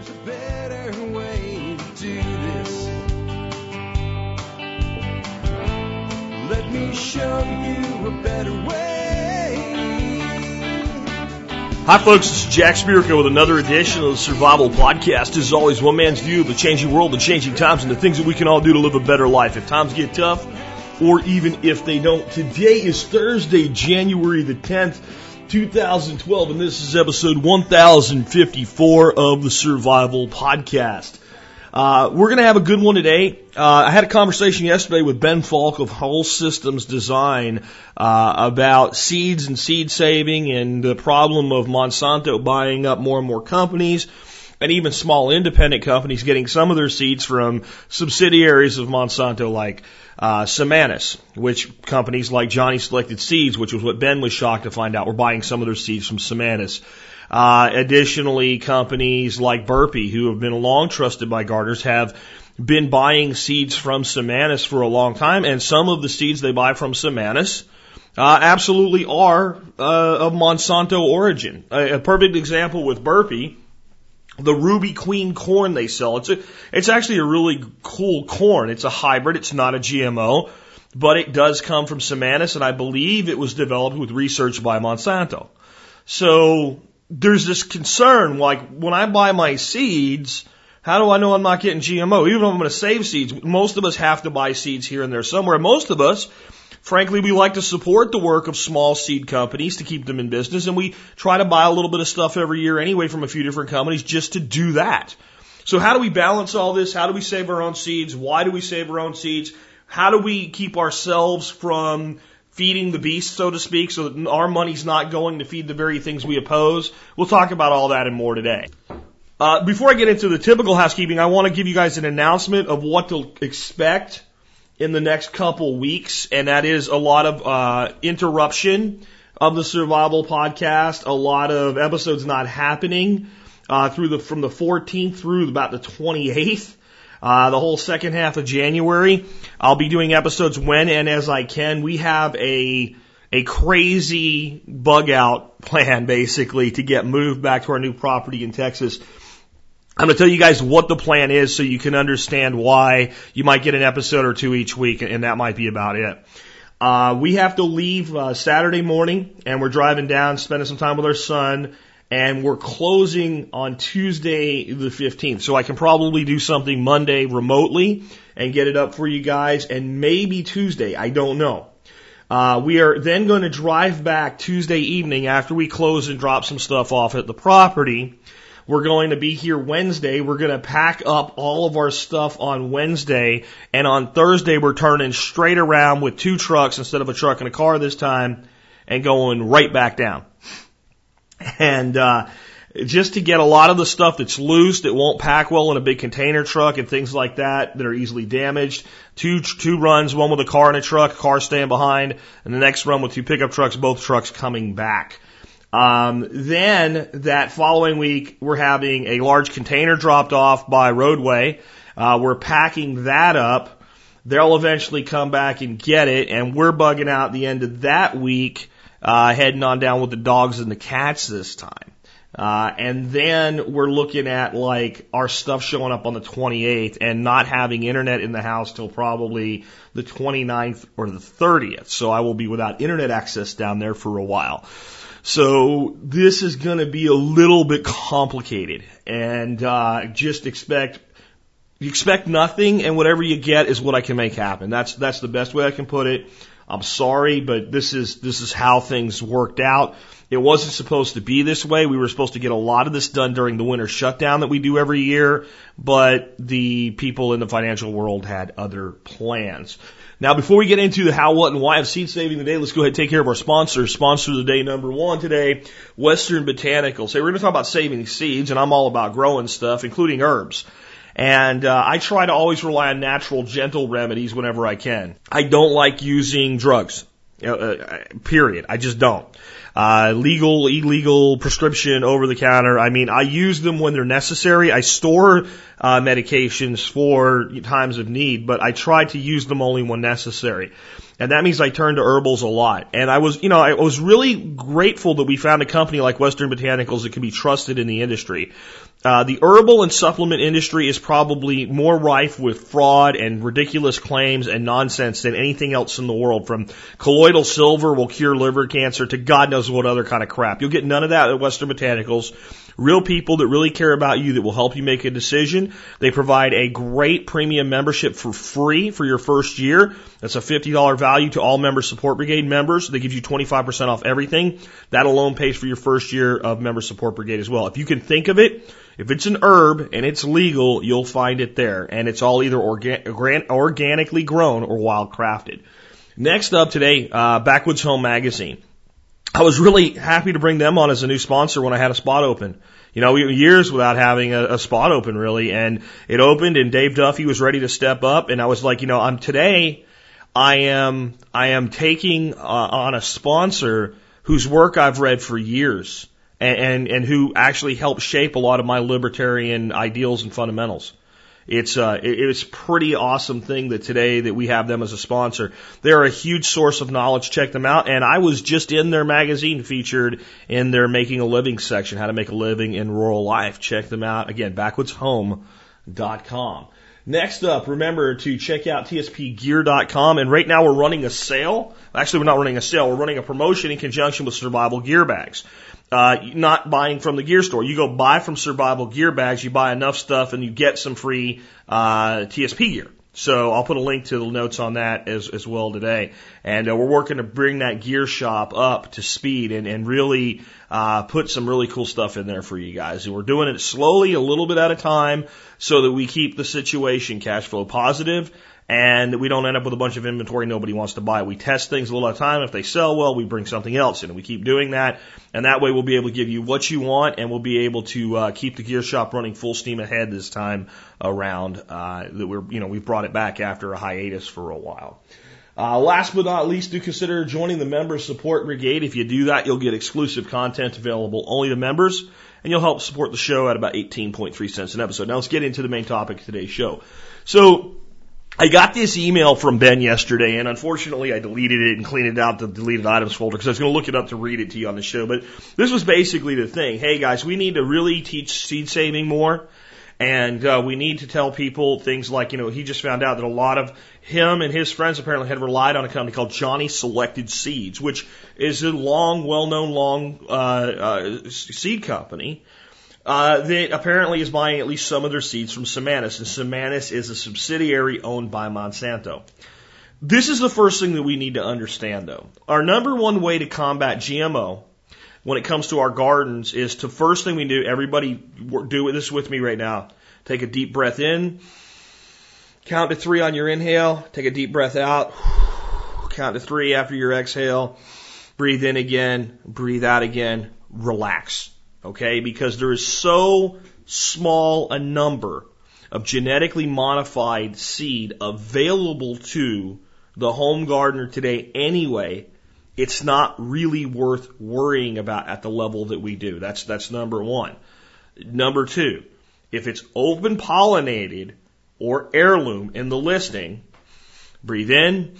There's a better way to do this. Let me show you a better way. Hi, folks. This is Jack Spirko with another edition of the Survival Podcast. As always, one man's view of the changing world, the changing times, and the things that we can all do to live a better life if times get tough or even if they don't. Today is Thursday, January the 10th, 2012, and this is episode 1054 of the Survival Podcast. Uh, we're going to have a good one today. Uh, I had a conversation yesterday with Ben Falk of Whole Systems Design uh, about seeds and seed saving and the problem of Monsanto buying up more and more companies and even small independent companies getting some of their seeds from subsidiaries of Monsanto like uh, Seminis, which companies like Johnny Selected Seeds, which was what Ben was shocked to find out, were buying some of their seeds from Seminis. Uh, additionally, companies like Burpee, who have been long trusted by gardeners, have been buying seeds from Seminis for a long time, and some of the seeds they buy from Seminis uh, absolutely are uh, of Monsanto origin. A, a perfect example with Burpee, the Ruby Queen corn they sell. It's a, it's actually a really cool corn. It's a hybrid. It's not a GMO, but it does come from Seminis, and I believe it was developed with research by Monsanto. So there's this concern, like when I buy my seeds, how do I know I'm not getting GMO? Even if I'm going to save seeds, most of us have to buy seeds here and there somewhere. Most of us, frankly, we like to support the work of small seed companies to keep them in business, and we try to buy a little bit of stuff every year anyway from a few different companies just to do that. So how do we balance all this? How do we save our own seeds? Why do we save our own seeds? How do we keep ourselves from feeding the beast, so to speak, so that our money's not going to feed the very things we oppose. We'll talk about all that and more today. Uh, before I get into the typical housekeeping, I want to give you guys an announcement of what to expect in the next couple weeks, and that is a lot of uh, interruption of the survival podcast, a lot of episodes not happening uh, through the from the 14th through about the 28th. Uh, the whole second half of January. I'll be doing episodes when and as I can. We have a a crazy bug out plan basically to get moved back to our new property in Texas. I'm going to tell you guys what the plan is so you can understand why you might get an episode or two each week, and that might be about it. Uh, we have to leave uh, Saturday morning, and we're driving down, spending some time with our son, and we're closing on Tuesday the 15th. So I can probably do something Monday remotely and get it up for you guys, and maybe Tuesday. I don't know. Uh, we are then going to drive back Tuesday evening after we close and drop some stuff off at the property. We're going to be here Wednesday. We're going to pack up all of our stuff on Wednesday. And on Thursday, we're turning straight around with two trucks instead of a truck and a car this time and going right back down. And, uh, just to get a lot of the stuff that's loose that won't pack well in a big container truck and things like that that are easily damaged. Two two runs, one with a car and a truck, car staying behind, and the next run with two pickup trucks, both trucks coming back. Um, then that following week, we're having a large container dropped off by Roadway. Uh, we're packing that up. They'll eventually come back and get it, and we're bugging out the end of that week, uh, heading on down with the dogs and the cats this time. Uh, and then we're looking at like our stuff showing up on the 28th and not having internet in the house till probably the 29th or the 30th. So I will be without internet access down there for a while. So this is going to be a little bit complicated and, uh, just expect, you expect nothing and whatever you get is what I can make happen. That's, that's the best way I can put it. I'm sorry, but this is, this is how things worked out. It wasn't supposed to be this way. We were supposed to get a lot of this done during the winter shutdown that we do every year, but the people in the financial world had other plans. Now, before we get into the how, what, and why of seed saving today, let's go ahead and take care of our sponsors. Sponsor of the day number one today, Western Botanicals. Say, we're going to talk about saving seeds, and I'm all about growing stuff, including herbs. And uh, I try to always rely on natural, gentle remedies whenever I can. I don't like using drugs. Uh, uh, period. I just don't. Uh, legal, illegal, prescription, over the counter. I mean, I use them when they're necessary. I store uh, medications for times of need, but I try to use them only when necessary. And that means I turn to herbals a lot. And I was, you know, I was really grateful that we found a company like Western Botanicals that can be trusted in the industry. Uh, the herbal and supplement industry is probably more rife with fraud and ridiculous claims and nonsense than anything else in the world. From colloidal silver will cure liver cancer to God knows what other kind of crap. You'll get none of that at Western Botanicals real people that really care about you that will help you make a decision. They provide a great premium membership for free for your first year. That's a $50 value to all member support brigade members. They give you 25% off everything. That alone pays for your first year of member support brigade as well. If you can think of it, if it's an herb and it's legal, you'll find it there. And it's all either organ- organically grown or wild crafted. Next up today, uh, Backwoods Home Magazine. I was really happy to bring them on as a new sponsor when I had a spot open. You know, we were years without having a, a spot open really, and it opened, and Dave Duffy was ready to step up, and I was like, you know, I'm today, I am, I am taking uh, on a sponsor whose work I've read for years, and, and and who actually helped shape a lot of my libertarian ideals and fundamentals. It's uh, it, it's pretty awesome thing that today that we have them as a sponsor. They're a huge source of knowledge. Check them out. And I was just in their magazine featured in their making a living section, how to make a living in rural life. Check them out again, backwoodshome.com. Next up, remember to check out tspgear.com. And right now we're running a sale. Actually, we're not running a sale. We're running a promotion in conjunction with Survival Gear Bags uh, not buying from the gear store. You go buy from Survival Gear Bags, you buy enough stuff, and you get some free uh, TSP gear. So I'll put a link to the notes on that as, as well today. And uh, we're working to bring that gear shop up to speed and, and really uh, put some really cool stuff in there for you guys. And we're doing it slowly, a little bit at a time, so that we keep the situation cash flow positive and we don't end up with a bunch of inventory nobody wants to buy. We test things a little at a time. If they sell well, we bring something else in, we keep doing that. And that way, we'll be able to give you what you want, and we'll be able to uh, keep the gear shop running full steam ahead this time around. Uh, that we're, you know, we've brought it back after a hiatus for a while. Uh, last but not least, do consider joining the Member Support Brigade. If you do that, you'll get exclusive content available only to members, and you'll help support the show at about 18.3 cents an episode. Now let's get into the main topic of today's show. So, I got this email from Ben yesterday, and unfortunately, I deleted it and cleaned it out the deleted items folder because I was going to look it up to read it to you on the show. But this was basically the thing. Hey guys, we need to really teach seed saving more, and uh, we need to tell people things like, you know, he just found out that a lot of him and his friends apparently had relied on a company called Johnny Selected Seeds, which is a long, well-known, long uh, uh, seed company uh, that apparently is buying at least some of their seeds from Seminis, and Seminis is a subsidiary owned by Monsanto. This is the first thing that we need to understand, though. Our number one way to combat GMO when it comes to our gardens is to first thing we do, everybody do this with me right now. Take a deep breath in, count to three on your inhale, take a deep breath out, count to three after your exhale, breathe in again, breathe out again, relax. Okay, because there is so small a number of genetically modified seed available to the home gardener today anyway, it's not really worth worrying about at the level that we do. That's, that's number one. Number two, if it's open pollinated or heirloom in the listing, breathe in,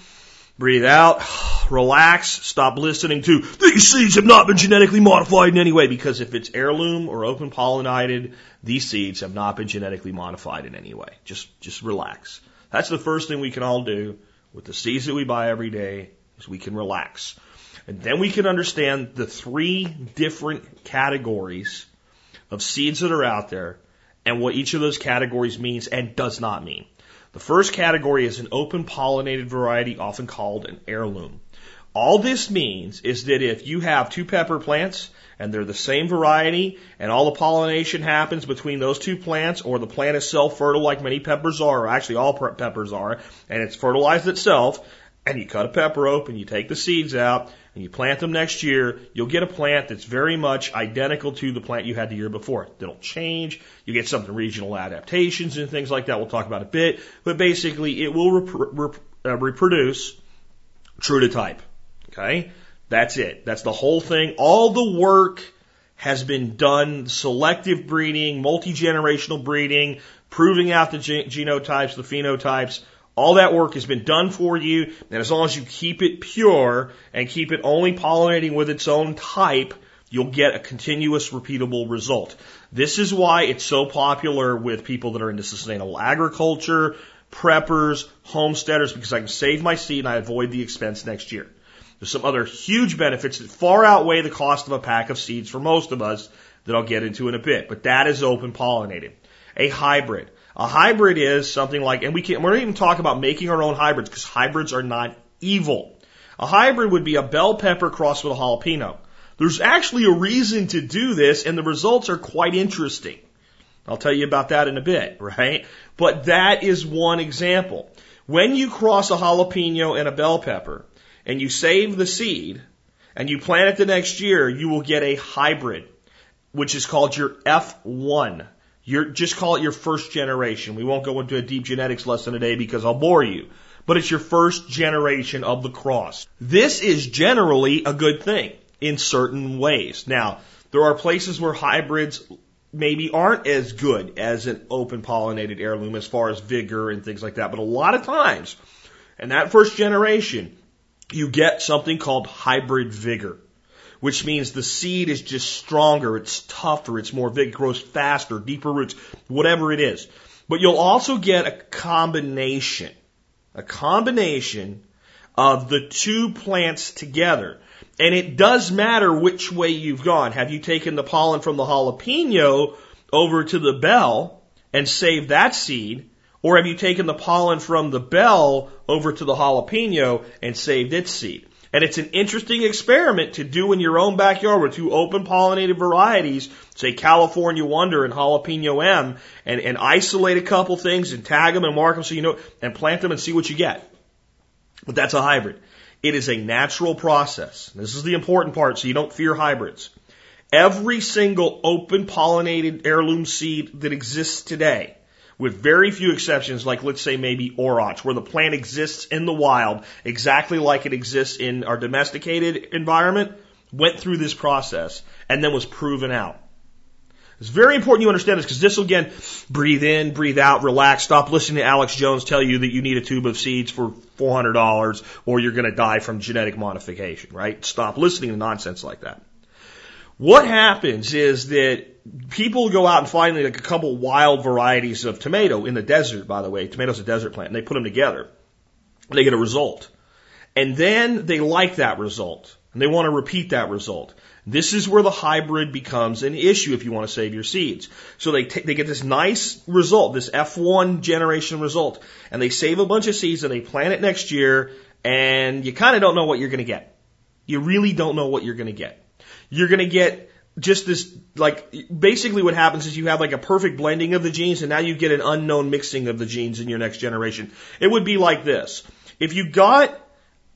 breathe out, relax, stop listening to these seeds have not been genetically modified in any way because if it's heirloom or open pollinated, these seeds have not been genetically modified in any way. Just just relax. That's the first thing we can all do with the seeds that we buy every day is we can relax. And then we can understand the three different categories of seeds that are out there and what each of those categories means and does not mean. The first category is an open pollinated variety, often called an heirloom. All this means is that if you have two pepper plants and they're the same variety and all the pollination happens between those two plants or the plant is self-fertile like many peppers are, or actually all peppers are, and it's fertilized itself, and you cut a pepper open, you take the seeds out, and you plant them next year, you'll get a plant that's very much identical to the plant you had the year before. It'll change. You get some regional adaptations and things like that. We'll talk about a bit, but basically it will rep- rep- uh, reproduce true to type. Okay? That's it. That's the whole thing. All the work has been done. Selective breeding, multi-generational breeding, proving out the genotypes, the phenotypes. All that work has been done for you, and as long as you keep it pure and keep it only pollinating with its own type, you'll get a continuous repeatable result. This is why it's so popular with people that are into sustainable agriculture, preppers, homesteaders, because I can save my seed and I avoid the expense next year. There's some other huge benefits that far outweigh the cost of a pack of seeds for most of us that I'll get into in a bit, but that is open pollinated. A hybrid. A hybrid is something like, and we can't, we're not even talking about making our own hybrids because hybrids are not evil. A hybrid would be a bell pepper crossed with a jalapeno. There's actually a reason to do this and the results are quite interesting. I'll tell you about that in a bit, right? But that is one example. When you cross a jalapeno and a bell pepper and you save the seed and you plant it the next year, you will get a hybrid, which is called your F1. You're, just call it your first generation. We won't go into a deep genetics lesson today because I'll bore you. But it's your first generation of the cross. This is generally a good thing in certain ways. Now, there are places where hybrids maybe aren't as good as an open pollinated heirloom as far as vigor and things like that. But a lot of times, in that first generation, you get something called hybrid vigor, which means the seed is just stronger, it's tougher, it's more vigor, grows faster, deeper roots, whatever it is. But you'll also get a combination, a combination of the two plants together. And it does matter which way you've gone. Have you taken the pollen from the jalapeno over to the bell and saved that seed? Or have you taken the pollen from the bell over to the jalapeno and saved its seed? And it's an interesting experiment to do in your own backyard with two open pollinated varieties, say California Wonder and Jalapeno M, and, and isolate a couple things and tag them and mark them so you know, and plant them and see what you get. But that's a hybrid. It is a natural process. This is the important part so you don't fear hybrids. Every single open pollinated heirloom seed that exists today, with very few exceptions, like let's say maybe orach, where the plant exists in the wild exactly like it exists in our domesticated environment, went through this process and then was proven out. It's very important you understand this because this will again breathe in, breathe out, relax, stop listening to Alex Jones tell you that you need a tube of seeds for $400 or you're going to die from genetic modification, right? Stop listening to nonsense like that. What happens is that people go out and find like a couple wild varieties of tomato in the desert, by the way. Tomato's a desert plant and they put them together they get a result. And then they like that result and they want to repeat that result. This is where the hybrid becomes an issue if you want to save your seeds. So they t- they get this nice result, this F1 generation result, and they save a bunch of seeds and they plant it next year, and you kind of don't know what you're going to get. You really don't know what you're going to get. You're going to get just this, like, basically what happens is you have like a perfect blending of the genes, and now you get an unknown mixing of the genes in your next generation. It would be like this. If you got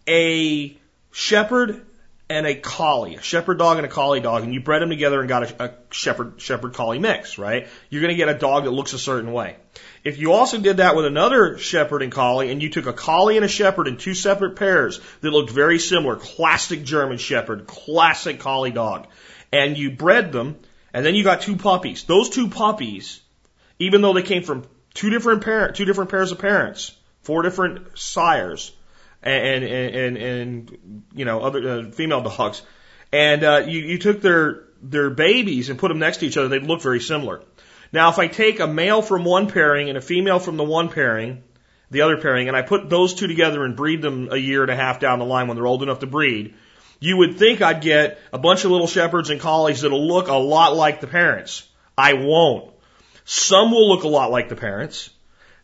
a shepherd and a collie, a shepherd dog and a collie dog, and you bred them together and got a, a shepherd shepherd collie mix, right? You're going to get a dog that looks a certain way. If you also did that with another shepherd and collie, and you took a collie and a shepherd in two separate pairs that looked very similar, classic German shepherd, classic collie dog, and you bred them, and then you got two puppies. Those two puppies, even though they came from two different parent, two different pairs of parents, four different sires, and and and, and you know other uh, female dogs, and uh, you you took their their babies and put them next to each other, they'd look very similar. Now, if I take a male from one pairing and a female from the one pairing, the other pairing, and I put those two together and breed them a year and a half down the line when they're old enough to breed, you would think I'd get a bunch of little shepherds and collies that'll look a lot like the parents. I won't. Some will look a lot like the parents.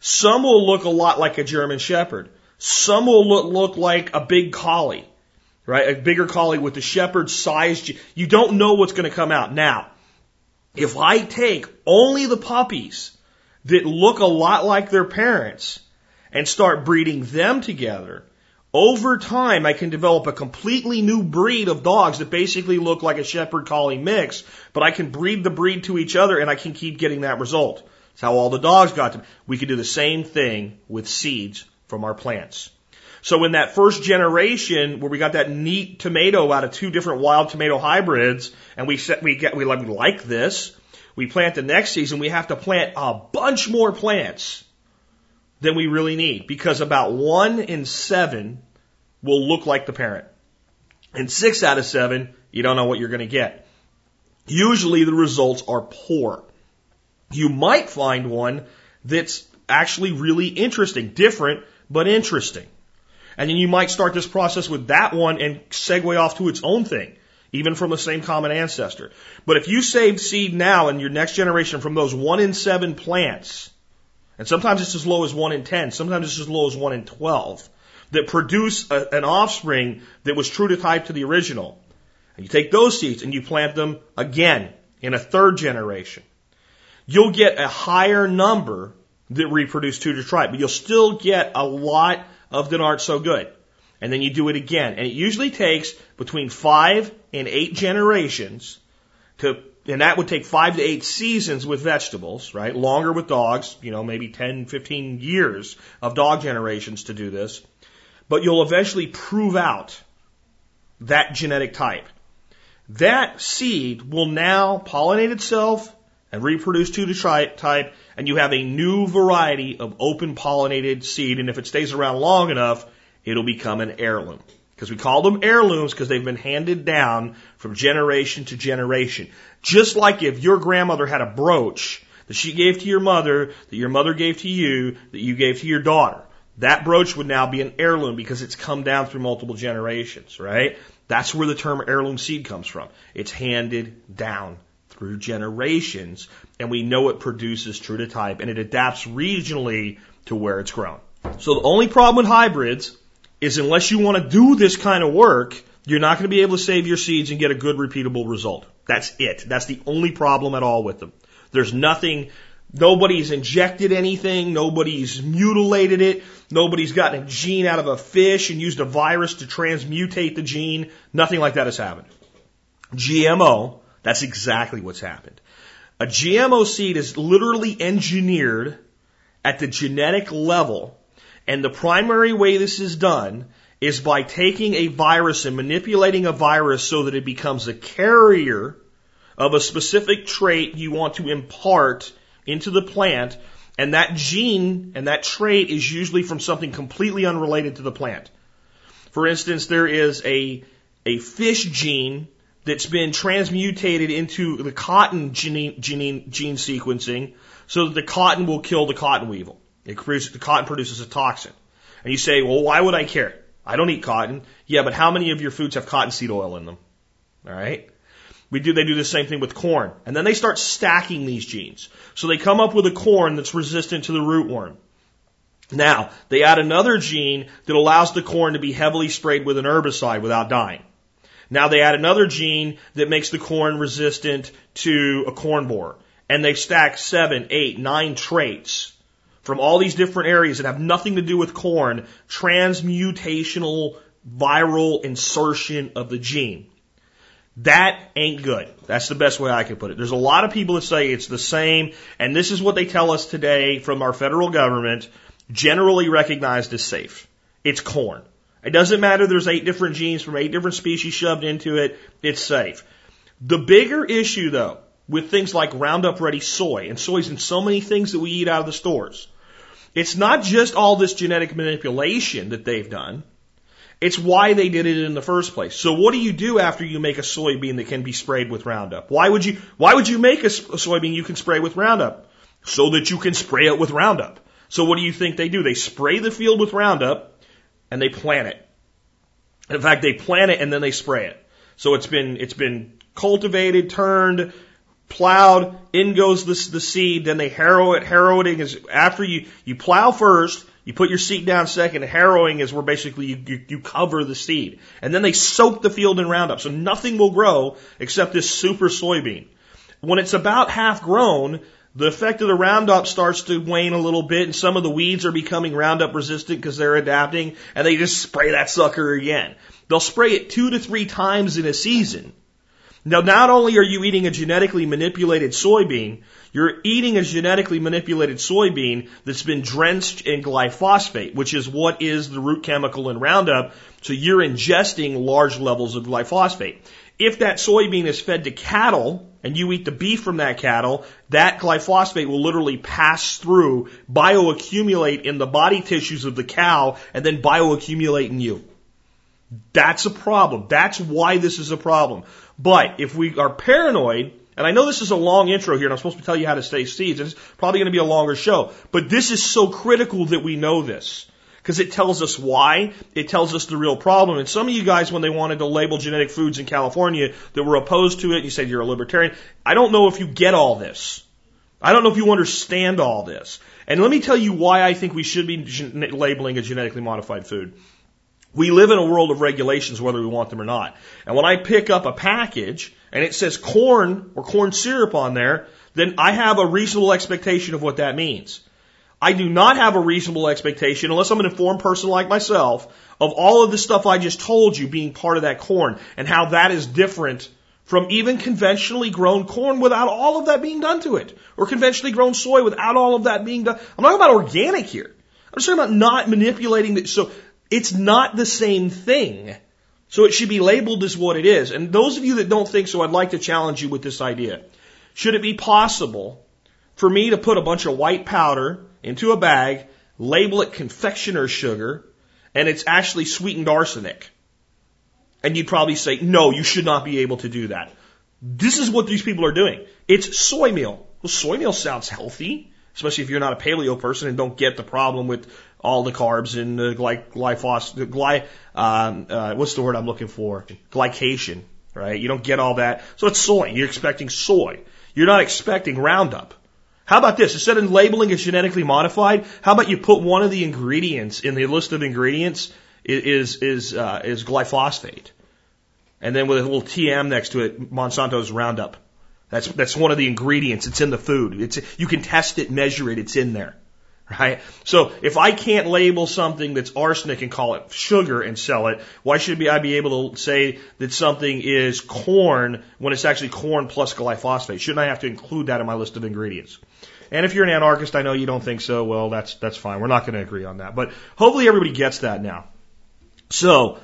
Some will look a lot like a German shepherd. Some will look, look like a big collie, right? A bigger collie with the shepherd sized. You don't know what's going to come out. Now, if I take only the puppies that look a lot like their parents and start breeding them together, over time I can develop a completely new breed of dogs that basically look like a shepherd collie mix, but I can breed the breed to each other and I can keep getting that result. That's how all the dogs got to. We could do the same thing with seeds from our plants. So in that first generation where we got that neat tomato out of two different wild tomato hybrids and we set, we get, we like, we like this, we plant the next season, we have to plant a bunch more plants than we really need because about one in seven will look like the parent. And six out of seven, you don't know what you're going to get. Usually the results are poor. You might find one that's actually really interesting, different, but interesting. And then you might start this process with that one and segue off to its own thing, even from the same common ancestor. But if you save seed now in your next generation from those one in seven plants, and sometimes it's as low as one in ten, sometimes it's as low as one in twelve, that produce a, an offspring that was true to type to the original. And you take those seeds and you plant them again in a third generation. You'll get a higher number that reproduce true to type, but you'll still get a lot of that aren't so good. And then you do it again. And it usually takes between five and eight generations to, and that would take five to eight seasons with vegetables, right? Longer with dogs, you know, maybe 10, 15 years of dog generations to do this. But you'll eventually prove out that genetic type. That seed will now pollinate itself and reproduce two to type, and you have a new variety of open pollinated seed. And if it stays around long enough, it'll become an heirloom. Because we call them heirlooms because they've been handed down from generation to generation. Just like if your grandmother had a brooch that she gave to your mother, that your mother gave to you, that you gave to your daughter. That brooch would now be an heirloom because it's come down through multiple generations, right? That's where the term heirloom seed comes from. It's handed down through generations, and we know it produces true to type, and it adapts regionally to where it's grown. So the only problem with hybrids is unless you want to do this kind of work, you're not going to be able to save your seeds and get a good repeatable result. That's it. That's the only problem at all with them. There's nothing, nobody's injected anything, nobody's mutilated it, nobody's gotten a gene out of a fish and used a virus to transmutate the gene. Nothing like that has happened. GMO, that's exactly what's happened. A GMO seed is literally engineered at the genetic level, and the primary way this is done is by taking a virus and manipulating a virus so that it becomes a carrier of a specific trait you want to impart into the plant, and that gene and that trait is usually from something completely unrelated to the plant. For instance, there is a, a fish gene that's been transmutated into the cotton gene, gene, gene sequencing so that the cotton will kill the cotton weevil. It produces, the cotton produces a toxin. And you say, well, why would I care? I don't eat cotton. Yeah, but how many of your foods have cottonseed oil in them? All right. We do, they do the same thing with corn. And then they start stacking these genes. So they come up with a corn that's resistant to the rootworm. Now, they add another gene that allows the corn to be heavily sprayed with an herbicide without dying. Now they add another gene that makes the corn resistant to a corn borer. And they've stacked seven, eight, nine traits from all these different areas that have nothing to do with corn, transmutational viral insertion of the gene. That ain't good. That's the best way I can put it. There's a lot of people that say it's the same, and this is what they tell us today from our federal government, generally recognized as safe. It's corn. It doesn't matter there's eight different genes from eight different species shoved into it, it's safe. The bigger issue though, with things like Roundup Ready soy, and soy's in so many things that we eat out of the stores, it's not just all this genetic manipulation that they've done. It's why they did it in the first place. So what do you do after you make a soybean that can be sprayed with Roundup? Why would you, why would you make a soybean you can spray with Roundup? So that you can spray it with Roundup. So what do you think they do? They spray the field with Roundup, and they plant it. In fact, they plant it and then they spray it. So it's been, it's been cultivated, turned, plowed, in goes the, the seed, then they harrow it. Harrowing is after you, you plow first, you put your seed down second, harrowing is where basically you, you, you cover the seed. And then they soak the field in Roundup. So nothing will grow except this super soybean. When it's about half grown, the effect of the Roundup starts to wane a little bit and some of the weeds are becoming Roundup resistant because they're adapting and they just spray that sucker again. They'll spray it two to three times in a season. Now, not only are you eating a genetically manipulated soybean, you're eating a genetically manipulated soybean that's been drenched in glyphosate, which is what is the root chemical in Roundup. So you're ingesting large levels of glyphosate. If that soybean is fed to cattle and you eat the beef from that cattle, that glyphosate will literally pass through, bioaccumulate in the body tissues of the cow, and then bioaccumulate in you. That's a problem. That's why this is a problem. But if we are paranoid, and I know this is a long intro here, and I'm supposed to tell you how to stay seeds, and it's probably going to be a longer show, but this is so critical that we know this. Because it tells us why, it tells us the real problem. And some of you guys, when they wanted to label genetic foods in California that were opposed to it, you said you're a libertarian. I don't know if you get all this. I don't know if you understand all this. And let me tell you why I think we should be labeling a genetically modified food. We live in a world of regulations whether we want them or not. And when I pick up a package and it says corn or corn syrup on there, then I have a reasonable expectation of what that means. I do not have a reasonable expectation, unless I'm an informed person like myself, of all of the stuff I just told you being part of that corn and how that is different from even conventionally grown corn without all of that being done to it, or conventionally grown soy without all of that being done. I'm talking about organic here. I'm just talking about not manipulating it. So it's not the same thing. So it should be labeled as what it is. And those of you that don't think so, I'd like to challenge you with this idea. Should it be possible for me to put a bunch of white powder into a bag, label it confectioner's sugar, and it's actually sweetened arsenic. And you'd probably say, no, you should not be able to do that. This is what these people are doing. It's soy meal. Well, soy meal sounds healthy, especially if you're not a paleo person and don't get the problem with all the carbs and the gly, glyphos, gly, um, uh, what's the word I'm looking for? Glycation, right? You don't get all that. So it's soy. You're expecting soy. You're not expecting Roundup. How about this? Instead of labeling as genetically modified, how about you put one of the ingredients in the list of ingredients is is uh, is glyphosate, and then with a little TM next to it, Monsanto's Roundup. That's that's one of the ingredients. It's in the food. It's you can test it, measure it. It's in there right? So if I can't label something that's arsenic and call it sugar and sell it, why should I be able to say that something is corn when it's actually corn plus glyphosate? Shouldn't I have to include that in my list of ingredients? And if you're an anarchist, I know you don't think so. Well, that's that's fine. We're not going to agree on that. But hopefully everybody gets that now. So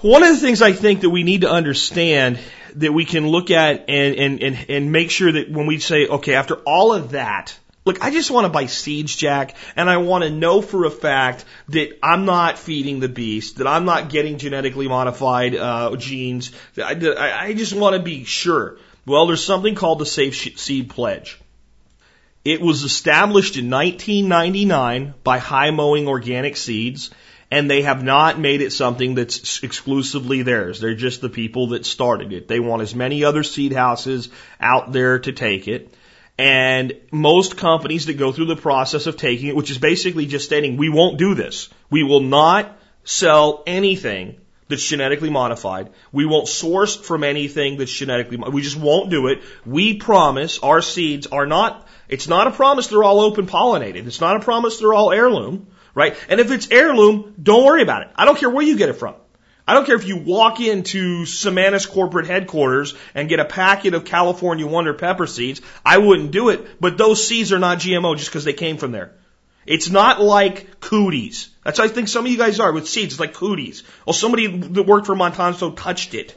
one of the things I think that we need to understand that we can look at and, and, and, and make sure that when we say, okay, after all of that, Look, I just want to buy seeds, Jack, and I want to know for a fact that I'm not feeding the beast, that I'm not getting genetically modified uh, genes. That I, I just want to be sure. Well, there's something called the Safe Seed Pledge. It was established in 1999 by High Mowing Organic Seeds, and they have not made it something that's exclusively theirs. They're just the people that started it. They want as many other seed houses out there to take it. And most companies that go through the process of taking it, which is basically just stating, we won't do this. We will not sell anything that's genetically modified. We won't source from anything that's genetically, modified. we just won't do it. We promise our seeds are not, it's not a promise they're all open pollinated. It's not a promise they're all heirloom, right? And if it's heirloom, don't worry about it. I don't care where you get it from. I don't care if you walk into Seminis corporate headquarters and get a packet of California Wonder Pepper seeds. I wouldn't do it, but those seeds are not GMO just because they came from there. It's not like cooties. That's I think some of you guys are with seeds. It's like cooties. Well, somebody that worked for Monsanto touched it,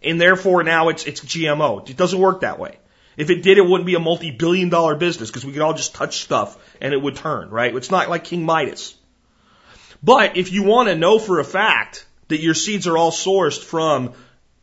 and therefore now it's it's GMO. It doesn't work that way. If it did, it wouldn't be a multi-billion dollar business because we could all just touch stuff and it would turn, right? It's not like King Midas. But if you want to know for a fact that your seeds are all sourced from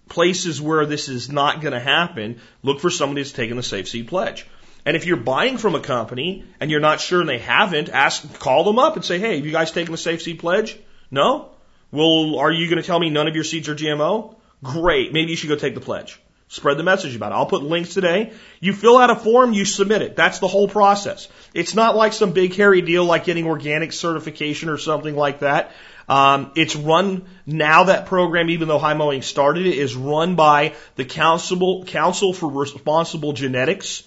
places where this is not going to happen, look for somebody that's taken the Safe Seed Pledge. And if you're buying from a company and you're not sure and they haven't, ask, call them up and say, hey, have you guys taken the Safe Seed Pledge? No? Well, are you going to tell me none of your seeds are GMO? Great. Maybe you should go take the pledge. Spread the message about it. I'll put links today. You fill out a form, you submit it. That's the whole process. It's not like some big hairy deal like getting organic certification or something like that. Um, it's run now. That program, even though High Mowing started it, is run by the Council Council for Responsible Genetics,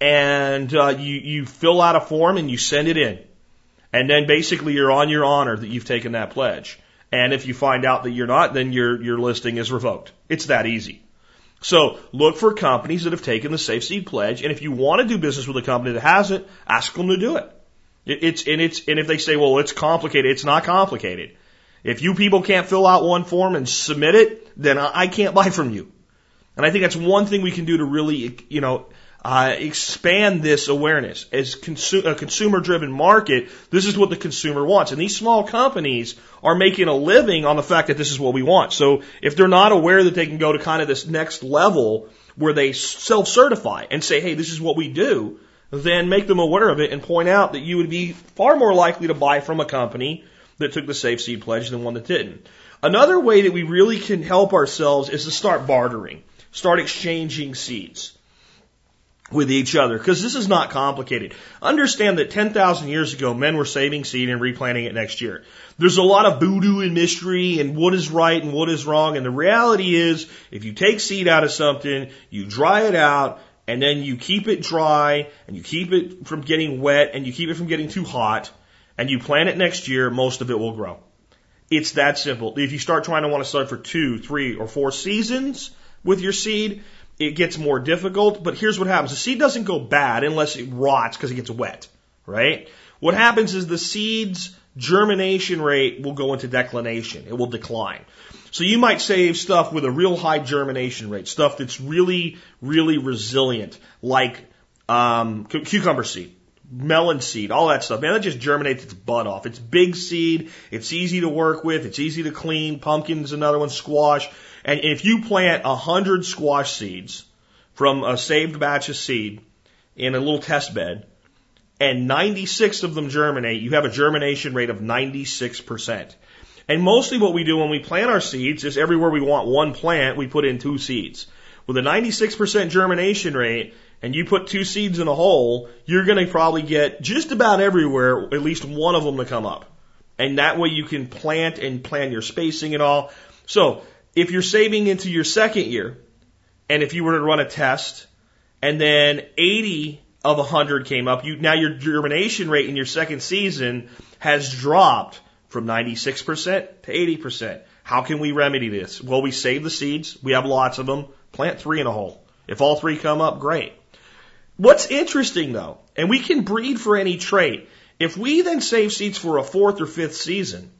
and uh, you you fill out a form and you send it in, and then basically you're on your honor that you've taken that pledge. And if you find out that you're not, then your your listing is revoked. It's that easy. So look for companies that have taken the Safe Seed Pledge, and if you want to do business with a company that hasn't, ask them to do it. It's and it's and if they say, well, it's complicated, it's not complicated. If you people can't fill out one form and submit it, then I can't buy from you. And I think that's one thing we can do to really, you know, uh, expand this awareness. As consu- a consumer driven market, this is what the consumer wants. And these small companies are making a living on the fact that this is what we want. So if they're not aware that they can go to kind of this next level where they self certify and say, hey, this is what we do, then make them aware of it and point out that you would be far more likely to buy from a company that took the safe seed pledge than one that didn't. Another way that we really can help ourselves is to start bartering, start exchanging seeds with each other because this is not complicated. Understand that 10,000 years ago, men were saving seed and replanting it next year. There's a lot of voodoo and mystery and what is right and what is wrong. And the reality is, if you take seed out of something, you dry it out, and then you keep it dry and you keep it from getting wet and you keep it from getting too hot and you plant it next year, most of it will grow. It's that simple. If you start trying to want to start for two, three, or four seasons with your seed, it gets more difficult. But here's what happens. The seed doesn't go bad unless it rots because it gets wet, right? What happens is the seed's germination rate will go into declination. It will decline. So you might save stuff with a real high germination rate, stuff that's really, really resilient, like um, cucumber seed, melon seed, all that stuff. Man, that just germinates its butt off. It's big seed. It's easy to work with. It's easy to clean. Pumpkin's another one. Squash. And if you plant a hundred squash seeds from a saved batch of seed in a little test bed, and 96 of them germinate, you have a germination rate of 96%. And mostly what we do when we plant our seeds is everywhere we want one plant, we put in two seeds. With a 96% germination rate, and you put two seeds in a hole, you're going to probably get just about everywhere at least one of them to come up. And that way you can plant and plan your spacing and all. So if you're saving into your second year, and if you were to run a test, and then 80 of 100 came up, you, now your germination rate in your second season has dropped from 96% to 80%. How can we remedy this? Well, we save the seeds. We have lots of them. Plant three in a hole. If all three come up, great. What's interesting though, and we can breed for any trait. If we then save seeds for a fourth or fifth season,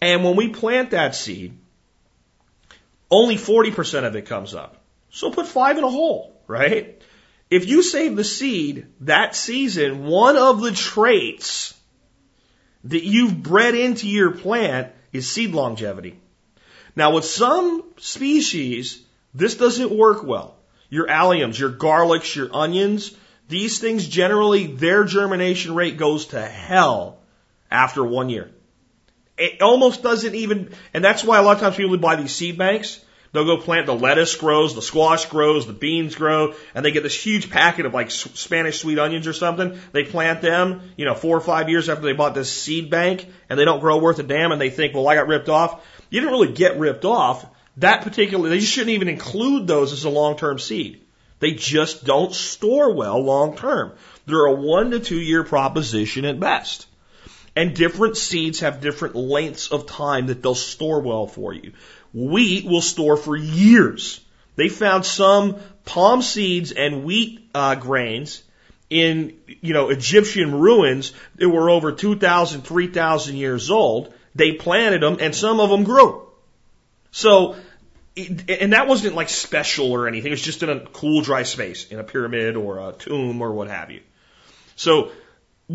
and when we plant that seed, only 40% of it comes up. So put five in a hole, right? If you save the seed that season, one of the traits that you've bred into your plant is seed longevity. Now with some species, this doesn't work well. Your alliums, your garlics, your onions, these things generally, their germination rate goes to hell after one year. It almost doesn't even, and that's why a lot of times people buy these seed banks They'll go plant the lettuce grows, the squash grows, the beans grow, and they get this huge packet of like Spanish sweet onions or something. They plant them, you know, four or five years after they bought this seed bank, and they don't grow worth a damn, and they think, well, I got ripped off. You didn't really get ripped off. That particular, they shouldn't even include those as a long-term seed. They just don't store well long term. They're a one to two year proposition at best. And different seeds have different lengths of time that they'll store well for you. Wheat will store for years. They found some palm seeds and wheat uh, grains in, you know, Egyptian ruins that were over 2,000, 3,000 years old. They planted them and some of them grew. So, and that wasn't like special or anything. It was just in a cool, dry space, in a pyramid or a tomb or what have you. So,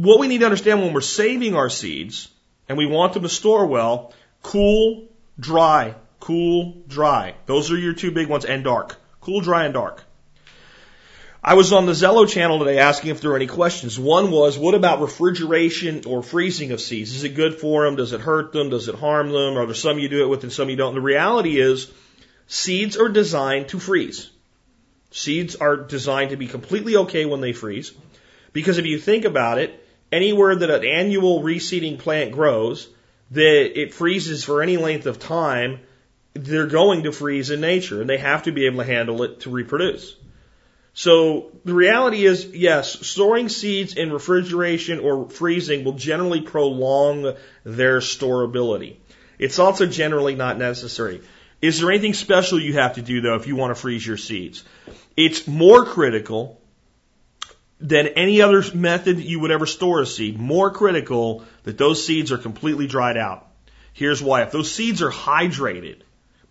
what we need to understand when we're saving our seeds and we want them to store well, cool, dry, Cool, dry. Those are your two big ones, and dark. Cool, dry, and dark. I was on the Zello channel today asking if there were any questions. One was, what about refrigeration or freezing of seeds? Is it good for them? Does it hurt them? Does it harm them? Are there some you do it with and some you don't? And the reality is, seeds are designed to freeze. Seeds are designed to be completely okay when they freeze. Because if you think about it, anywhere that an annual reseeding plant grows, that it freezes for any length of time, they're going to freeze in nature and they have to be able to handle it to reproduce. So the reality is, yes, storing seeds in refrigeration or freezing will generally prolong their storability. It's also generally not necessary. Is there anything special you have to do though if you want to freeze your seeds? It's more critical than any other method you would ever store a seed. More critical that those seeds are completely dried out. Here's why. If those seeds are hydrated,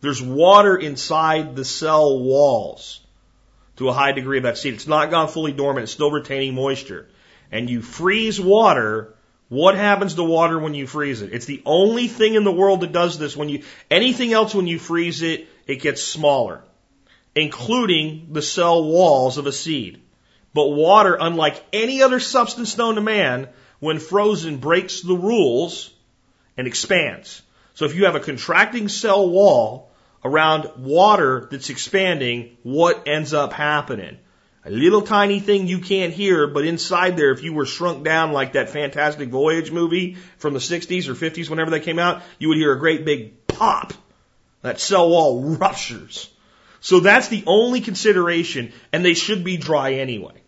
There's water inside the cell walls to a high degree of that seed. It's not gone fully dormant. It's still retaining moisture. And you freeze water. What happens to water when you freeze it? It's the only thing in the world that does this. When you, anything else when you freeze it, it gets smaller, including the cell walls of a seed. But water, unlike any other substance known to man, when frozen breaks the rules and expands. So if you have a contracting cell wall around water that's expanding, what ends up happening? A little tiny thing you can't hear, but inside there, if you were shrunk down like that Fantastic Voyage movie from the 60s or 50s, whenever that came out, you would hear a great big pop. That cell wall ruptures. So that's the only consideration, and they should be dry anyway.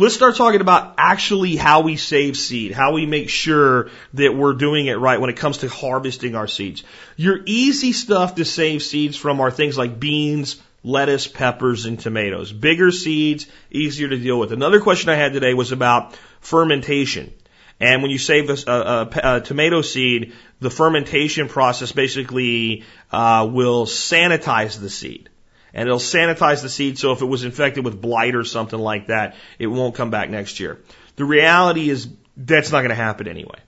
Let's start talking about actually how we save seed, how we make sure that we're doing it right when it comes to harvesting our seeds. Your easy stuff to save seeds from are things like beans, lettuce, peppers, and tomatoes. Bigger seeds, easier to deal with. Another question I had today was about fermentation. And when you save a, a, a tomato seed, the fermentation process basically uh, will sanitize the seed and it'll sanitize the seed so if it was infected with blight or something like that, it won't come back next year. The reality is that's not going to happen anyway.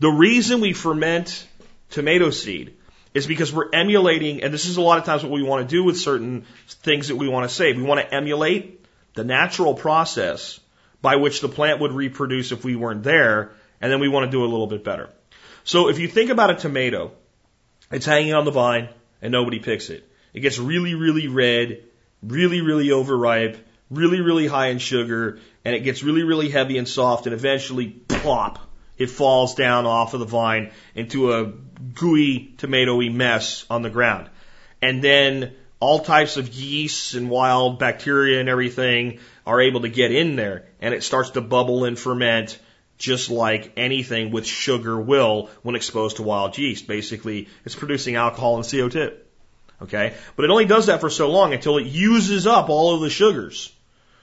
The reason we ferment tomato seed is because we're emulating, and this is a lot of times what we want to do with certain things that we want to save. We want to emulate the natural process by which the plant would reproduce if we weren't there, and then we want to do a little bit better. So if you think about a tomato, it's hanging on the vine and nobody picks it. It gets really, really red, really, really overripe, really, really high in sugar, and it gets really, really heavy and soft, and eventually, plop, it falls down off of the vine into a gooey, tomatoey mess on the ground. And then all types of yeasts and wild bacteria and everything are able to get in there, and it starts to bubble and ferment just like anything with sugar will when exposed to wild yeast. Basically, it's producing alcohol and CO2. Okay? But it only does that for so long until it uses up all of the sugars.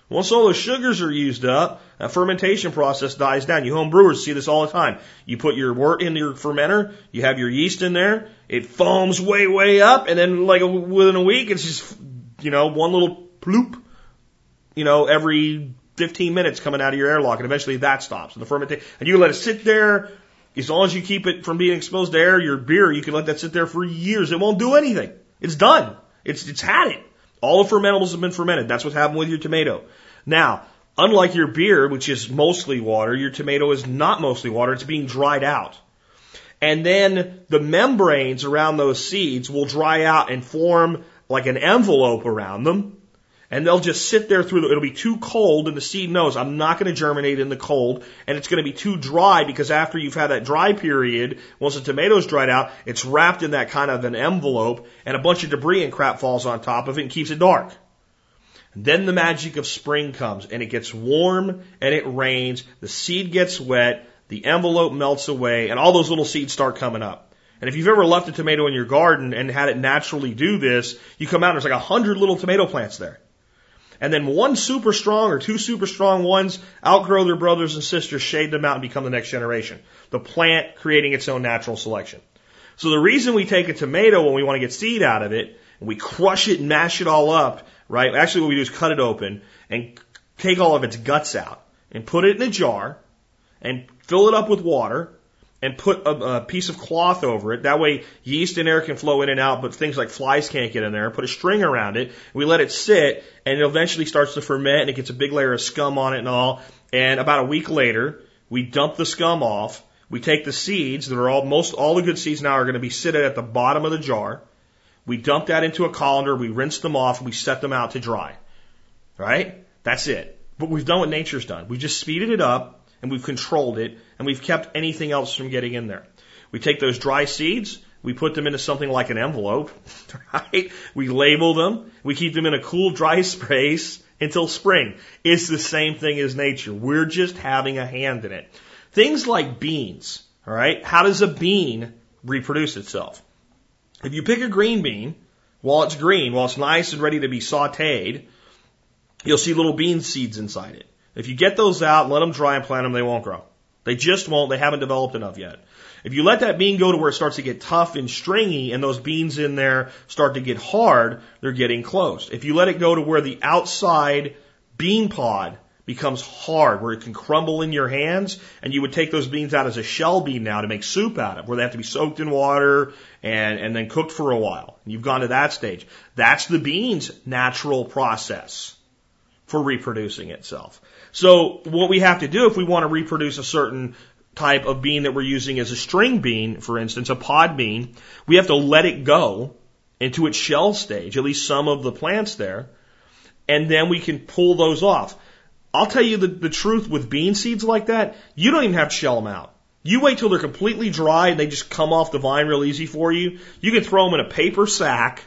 Once all the sugars are used up, that fermentation process dies down. You home brewers see this all the time. You put your wort in your fermenter, you have your yeast in there, it foams way, way up, and then like within a week, it's just, you know, one little ploop, you know, every 15 minutes coming out of your airlock, and eventually that stops. And the fermentation, and you let it sit there, as long as you keep it from being exposed to air, your beer, you can let that sit there for years. It won't do anything. It's done. It's, it's had it. All the fermentables have been fermented. That's what's happened with your tomato. Now, unlike your beer, which is mostly water, your tomato is not mostly water. It's being dried out. And then the membranes around those seeds will dry out and form like an envelope around them and they'll just sit there through the, it'll be too cold and the seed knows I'm not going to germinate in the cold and it's going to be too dry because after you've had that dry period, once the tomatoes dried out, it's wrapped in that kind of an envelope and a bunch of debris and crap falls on top of it and keeps it dark. then the magic of spring comes and it gets warm and it rains, the seed gets wet, the envelope melts away and all those little seeds start coming up. And if you've ever left a tomato in your garden and had it naturally do this, you come out and there's like a hundred little tomato plants there. And then one super strong or two super strong ones outgrow their brothers and sisters, shade them out, and become the next generation. The plant creating its own natural selection. So the reason we take a tomato when we want to get seed out of it, and we crush it and mash it all up, right? Actually, what we do is cut it open and take all of its guts out and put it in a jar and fill it up with water and put a, a, piece of cloth over it. That way yeast and air can flow in and out, but things like flies can't get in there. Put a string around it. We let it sit and it eventually starts to ferment and it gets a big layer of scum on it and all. And about a week later, we dump the scum off. We take the seeds that are all, most, all the good seeds now are going to be sitting at the bottom of the jar. We dump that into a colander. We rinse them off. We set them out to dry. Right? That's it. But we've done what nature's done. We just speeded it up and we've controlled it and we've kept anything else from getting in there. We take those dry seeds, we put them into something like an envelope, right? We label them, we keep them in a cool, dry space until spring. It's the same thing as nature. We're just having a hand in it. Things like beans, all right? How does a bean reproduce itself? If you pick a green bean, while it's green, while it's nice and ready to be sauteed, you'll see little bean seeds inside it. If you get those out, let them dry and plant them, they won't grow. They just won't. They haven't developed enough yet. If you let that bean go to where it starts to get tough and stringy and those beans in there start to get hard, they're getting closed. If you let it go to where the outside bean pod becomes hard, where it can crumble in your hands, and you would take those beans out as a shell bean now to make soup out of, where they have to be soaked in water and, and then cooked for a while. You've gone to that stage. That's the bean's natural process for reproducing itself. So what we have to do if we want to reproduce a certain type of bean that we're using as a string bean, for instance, a pod bean, we have to let it go into its shell stage, at least some of the plants there, and then we can pull those off. I'll tell you the, the truth with bean seeds like that, you don't even have to shell them out. You wait till they're completely dry and they just come off the vine real easy for you. You can throw them in a paper sack,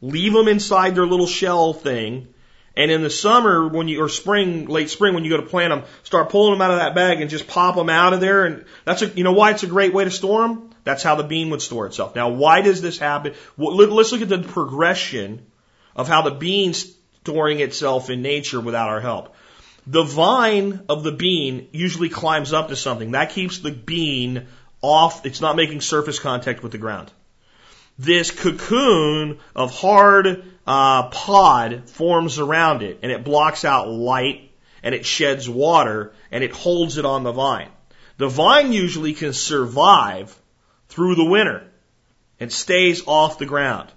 leave them inside their little shell thing, and in the summer, when you, or spring, late spring, when you go to plant them, start pulling them out of that bag and just pop them out of there. And that's a, you know why it's a great way to store them? That's how the bean would store itself. Now, why does this happen? Well, let's look at the progression of how the bean's storing itself in nature without our help. The vine of the bean usually climbs up to something. That keeps the bean off. It's not making surface contact with the ground. This cocoon of hard uh, pod forms around it and it blocks out light and it sheds water and it holds it on the vine. The vine usually can survive through the winter and stays off the ground.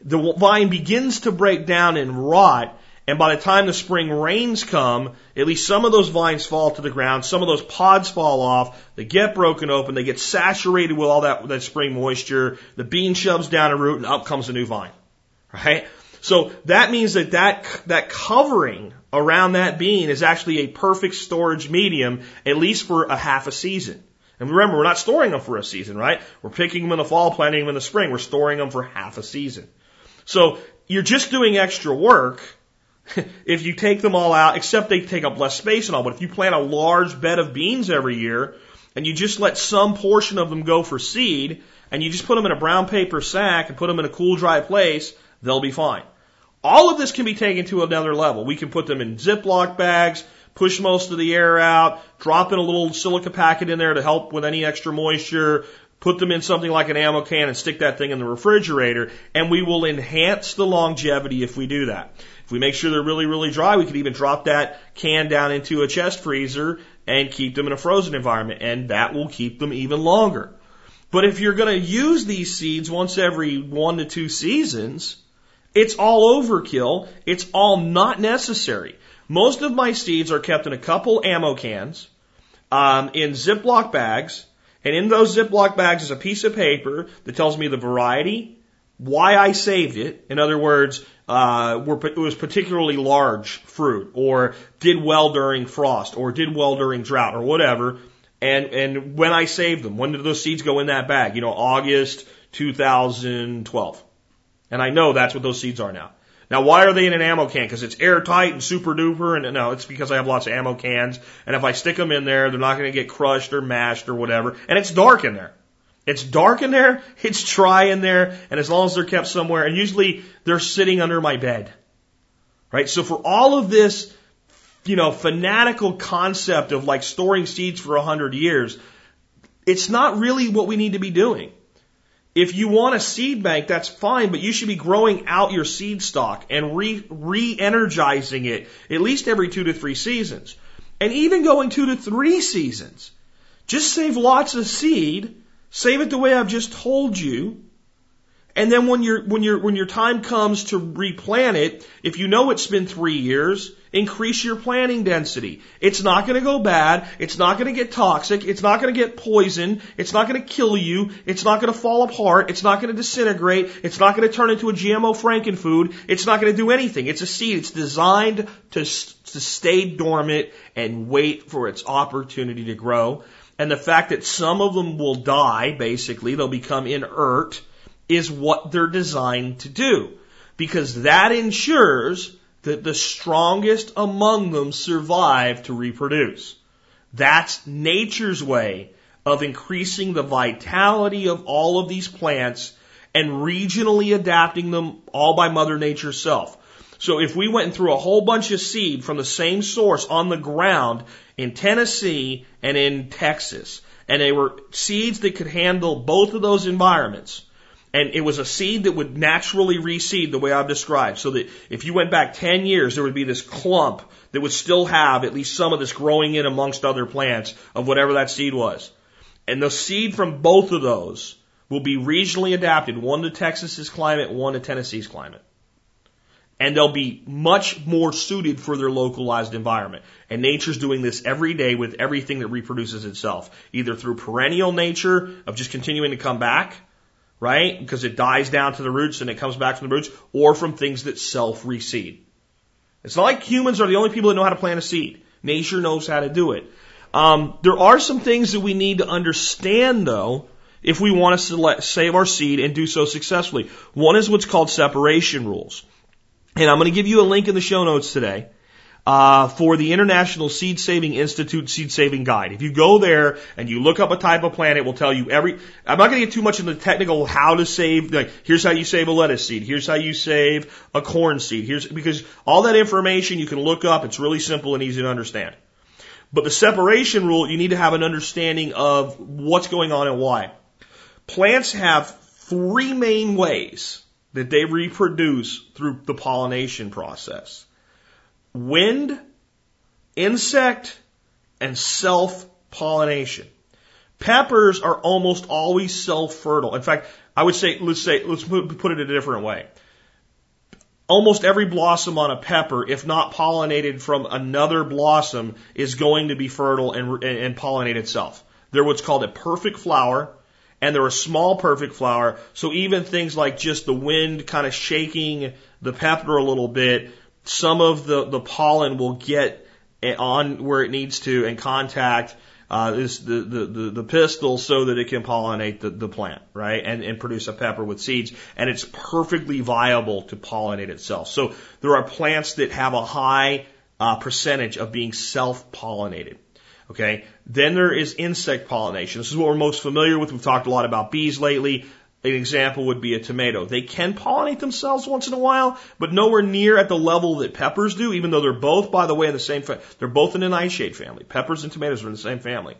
The vine begins to break down and rot and by the time the spring rains come, at least some of those vines fall to the ground, some of those pods fall off, they get broken open, they get saturated with all that, that spring moisture, the bean shoves down a root and up comes a new vine. Right? So that means that that, that covering around that bean is actually a perfect storage medium, at least for a half a season. And remember, we're not storing them for a season, right? We're picking them in the fall, planting them in the spring. We're storing them for half a season. So you're just doing extra work if you take them all out, except they take up less space and all, but if you plant a large bed of beans every year and you just let some portion of them go for seed and you just put them in a brown paper sack and put them in a cool, dry place, they'll be fine. All of this can be taken to another level. We can put them in Ziploc bags, push most of the air out, drop in a little silica packet in there to help with any extra moisture, put them in something like an ammo can and stick that thing in the refrigerator, and we will enhance the longevity if we do that. If we make sure they're really, really dry, we could even drop that can down into a chest freezer and keep them in a frozen environment, and that will keep them even longer. But if you're going to use these seeds once every one to two seasons, it's all overkill. It's all not necessary. Most of my seeds are kept in a couple ammo cans, um, in Ziploc bags, and in those Ziploc bags is a piece of paper that tells me the variety, why I saved it. In other words, uh, were, it was particularly large fruit, or did well during frost, or did well during drought, or whatever. And and when I saved them, when did those seeds go in that bag? You know, August 2012. And I know that's what those seeds are now. Now, why are they in an ammo can? Because it's airtight and super duper. And no, it's because I have lots of ammo cans. And if I stick them in there, they're not going to get crushed or mashed or whatever. And it's dark in there. It's dark in there. It's dry in there. And as long as they're kept somewhere, and usually they're sitting under my bed. Right? So for all of this, you know, fanatical concept of like storing seeds for a hundred years, it's not really what we need to be doing. If you want a seed bank, that's fine, but you should be growing out your seed stock and re, re-energizing it at least every two to three seasons. And even going two to three seasons. Just save lots of seed, save it the way I've just told you, and then when your when your when your time comes to replant it, if you know it's been three years, increase your planting density. It's not going to go bad. It's not going to get toxic. It's not going to get poisoned. It's not going to kill you. It's not going to fall apart. It's not going to disintegrate. It's not going to turn into a GMO frankenfood. It's not going to do anything. It's a seed. It's designed to to stay dormant and wait for its opportunity to grow. And the fact that some of them will die, basically, they'll become inert is what they're designed to do. Because that ensures that the strongest among them survive to reproduce. That's nature's way of increasing the vitality of all of these plants and regionally adapting them all by Mother Nature's self. So if we went through a whole bunch of seed from the same source on the ground in Tennessee and in Texas, And they were seeds that could handle both of those environments. And it was a seed that would naturally reseed the way I've described. So that if you went back 10 years, there would be this clump that would still have at least some of this growing in amongst other plants of whatever that seed was. And the seed from both of those will be regionally adapted, one to Texas's climate, one to Tennessee's climate. And they'll be much more suited for their localized environment. And nature's doing this every day with everything that reproduces itself, either through perennial nature of just continuing to come back, right? Because it dies down to the roots and it comes back from the roots, or from things that self reseed. It's not like humans are the only people that know how to plant a seed. Nature knows how to do it. Um, there are some things that we need to understand, though, if we want to select, save our seed and do so successfully. One is what's called separation rules. And I'm going to give you a link in the show notes today. Uh, for the International Seed Saving Institute Seed Saving Guide. If you go there and you look up a type of plant, it will tell you every. I'm not going to get too much into the technical how to save. Like, here's how you save a lettuce seed. Here's how you save a corn seed. Here's because all that information you can look up. It's really simple and easy to understand. But the separation rule, you need to have an understanding of what's going on and why. Plants have three main ways that they reproduce through the pollination process wind, insect, and self pollination. Peppers are almost always self fertile. In fact, I would say, let's say, let's put it a different way. Almost every blossom on a pepper, if not pollinated from another blossom, is going to be fertile and, and pollinate itself. They're what's called a perfect flower, and they're a small perfect flower. So even things like just the wind kind of shaking the pepper a little bit some of the, the pollen will get on where it needs to and contact uh, this, the, the, the, pistil so that it can pollinate the, the plant, right? And, and produce a pepper with seeds. And it's perfectly viable to pollinate itself. So there are plants that have a high uh, percentage of being self-pollinated. Okay. Then there is insect pollination. This is what we're most familiar with. We've talked a lot about bees lately. An example would be a tomato. They can pollinate themselves once in a while, but nowhere near at the level that peppers do, even though they're both, by the way, in the same family. They're both in an nightshade family. Peppers and tomatoes are in the same family.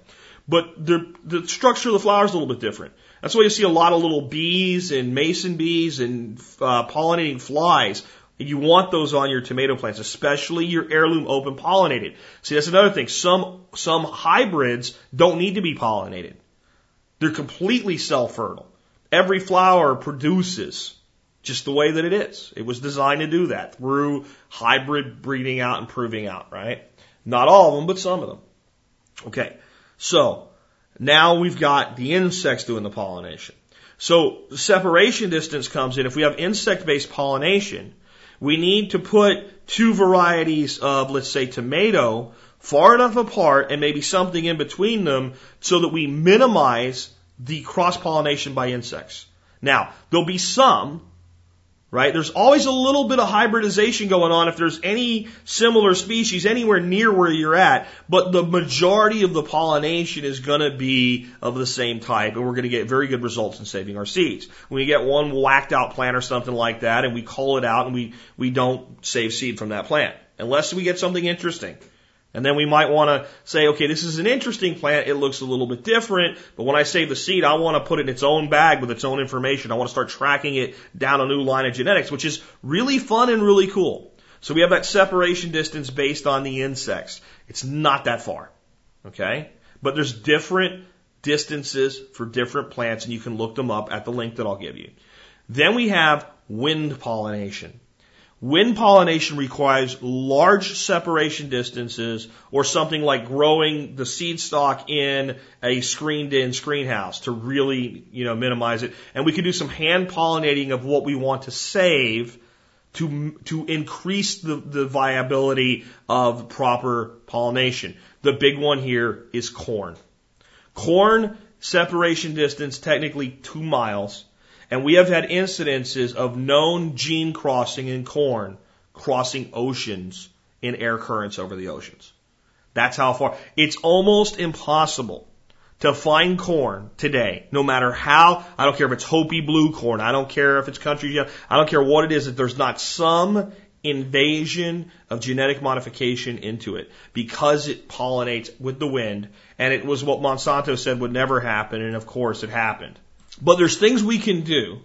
But the structure of the flower is a little bit different. That's why you see a lot of little bees and mason bees and uh, pollinating flies. You want those on your tomato plants, especially your heirloom open pollinated. See, that's another thing. Some, some hybrids don't need to be pollinated. They're completely self-fertile. Every flower produces just the way that it is. It was designed to do that through hybrid breeding out and proving out, right? Not all of them, but some of them. Okay. So now we've got the insects doing the pollination. So separation distance comes in. If we have insect based pollination, we need to put two varieties of, let's say, tomato far enough apart and maybe something in between them so that we minimize the cross pollination by insects. Now, there'll be some, right? There's always a little bit of hybridization going on if there's any similar species anywhere near where you're at, but the majority of the pollination is going to be of the same type, and we're going to get very good results in saving our seeds. When we get one whacked out plant or something like that, and we cull it out, and we, we don't save seed from that plant, unless we get something interesting. And then we might want to say, okay, this is an interesting plant. It looks a little bit different, but when I save the seed, I want to put it in its own bag with its own information. I want to start tracking it down a new line of genetics, which is really fun and really cool. So we have that separation distance based on the insects. It's not that far. Okay? But there's different distances for different plants and you can look them up at the link that I'll give you. Then we have wind pollination. Wind pollination requires large separation distances or something like growing the seed stock in a screened in screen house to really, you know, minimize it. And we can do some hand pollinating of what we want to save to, to increase the, the viability of proper pollination. The big one here is corn. Corn separation distance technically two miles and we have had incidences of known gene crossing in corn crossing oceans in air currents over the oceans. That's how far. It's almost impossible to find corn today, no matter how, I don't care if it's Hopi blue corn, I don't care if it's country, I don't care what it is, that there's not some invasion of genetic modification into it because it pollinates with the wind. And it was what Monsanto said would never happen. And of course it happened. But there's things we can do.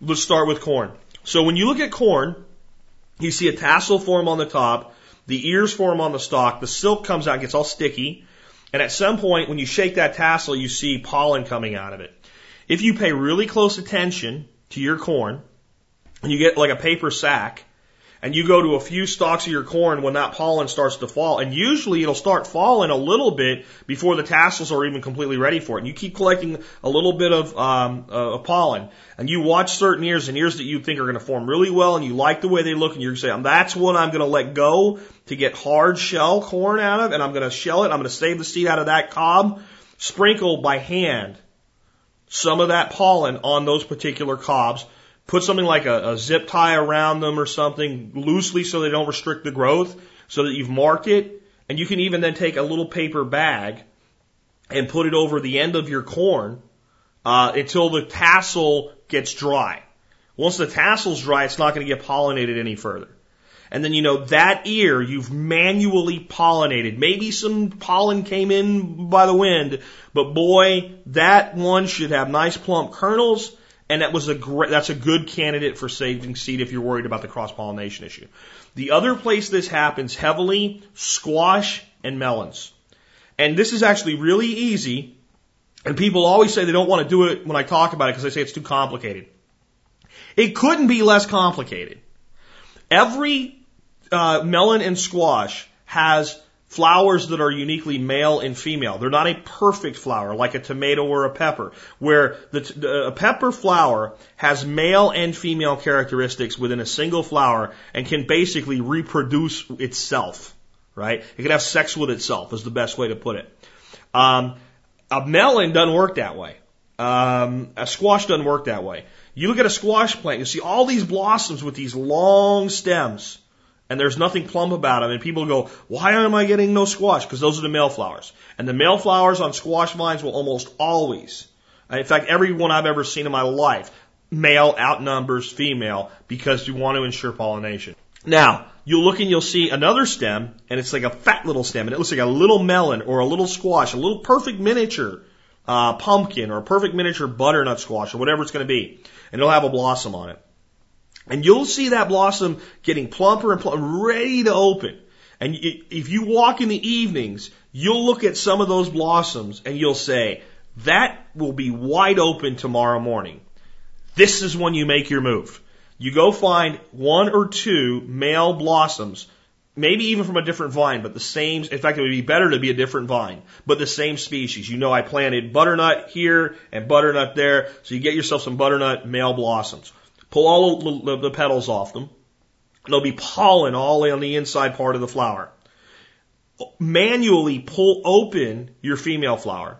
Let's start with corn. So when you look at corn, you see a tassel form on the top, the ears form on the stalk, the silk comes out and gets all sticky, and at some point when you shake that tassel, you see pollen coming out of it. If you pay really close attention to your corn, and you get like a paper sack, and you go to a few stalks of your corn when that pollen starts to fall, and usually it'll start falling a little bit before the tassels are even completely ready for it. And you keep collecting a little bit of um, uh, pollen, and you watch certain ears and ears that you think are going to form really well, and you like the way they look, and you're saying that's what I'm going to let go to get hard shell corn out of, and I'm going to shell it. I'm going to save the seed out of that cob. Sprinkle by hand some of that pollen on those particular cobs put something like a, a zip tie around them or something loosely so they don't restrict the growth so that you've marked it. And you can even then take a little paper bag and put it over the end of your corn uh, until the tassel gets dry. Once the tassel's dry, it's not going to get pollinated any further. And then you know that ear you've manually pollinated. Maybe some pollen came in by the wind, but boy, that one should have nice plump kernels and that was a great, that's a good candidate for saving seed if you're worried about the cross pollination issue. The other place this happens heavily, squash and melons. And this is actually really easy. And people always say they don't want to do it when I talk about it because they say it's too complicated. It couldn't be less complicated. Every uh, melon and squash has flowers that are uniquely male and female. They're not a perfect flower like a tomato or a pepper, where the, a pepper flower has male and female characteristics within a single flower and can basically reproduce itself, right? It can have sex with itself is the best way to put it. Um, a melon doesn't work that way. Um, a squash doesn't work that way. You look at a squash plant, you see all these blossoms with these long stems and there's nothing plump about them. And people go, why am I getting no squash? Because those are the male flowers. And the male flowers on squash vines will almost always, in fact, every one I've ever seen in my life, male outnumbers female because you want to ensure pollination. Now, you'll look and you'll see another stem, and it's like a fat little stem, and it looks like a little melon or a little squash, a little perfect miniature uh, pumpkin or a perfect miniature butternut squash or whatever it's going to be. And it'll have a blossom on it. And you'll see that blossom getting plumper and plumper, ready to open. And if you walk in the evenings, you'll look at some of those blossoms and you'll say, that will be wide open tomorrow morning. This is when you make your move. You go find one or two male blossoms, maybe even from a different vine, but the same, in fact, it would be better to be a different vine, but the same species. You know, I planted butternut here and butternut there, so you get yourself some butternut male blossoms. Pull all the, petals off them. There'll be pollen all on the inside part of the flower. Manually pull open your female flower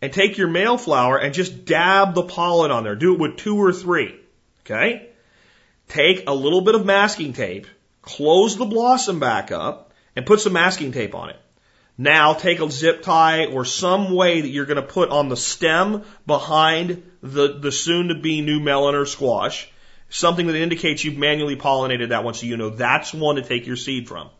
and take your male flower and just dab the pollen on there. Do it with two or three. Okay? Take a little bit of masking tape, close the blossom back up, and put some masking tape on it. Now take a zip tie or some way that you're going to put on the stem behind the, the soon to be new melon or squash, something that indicates you've manually pollinated that one so you know that's one to take your seed from.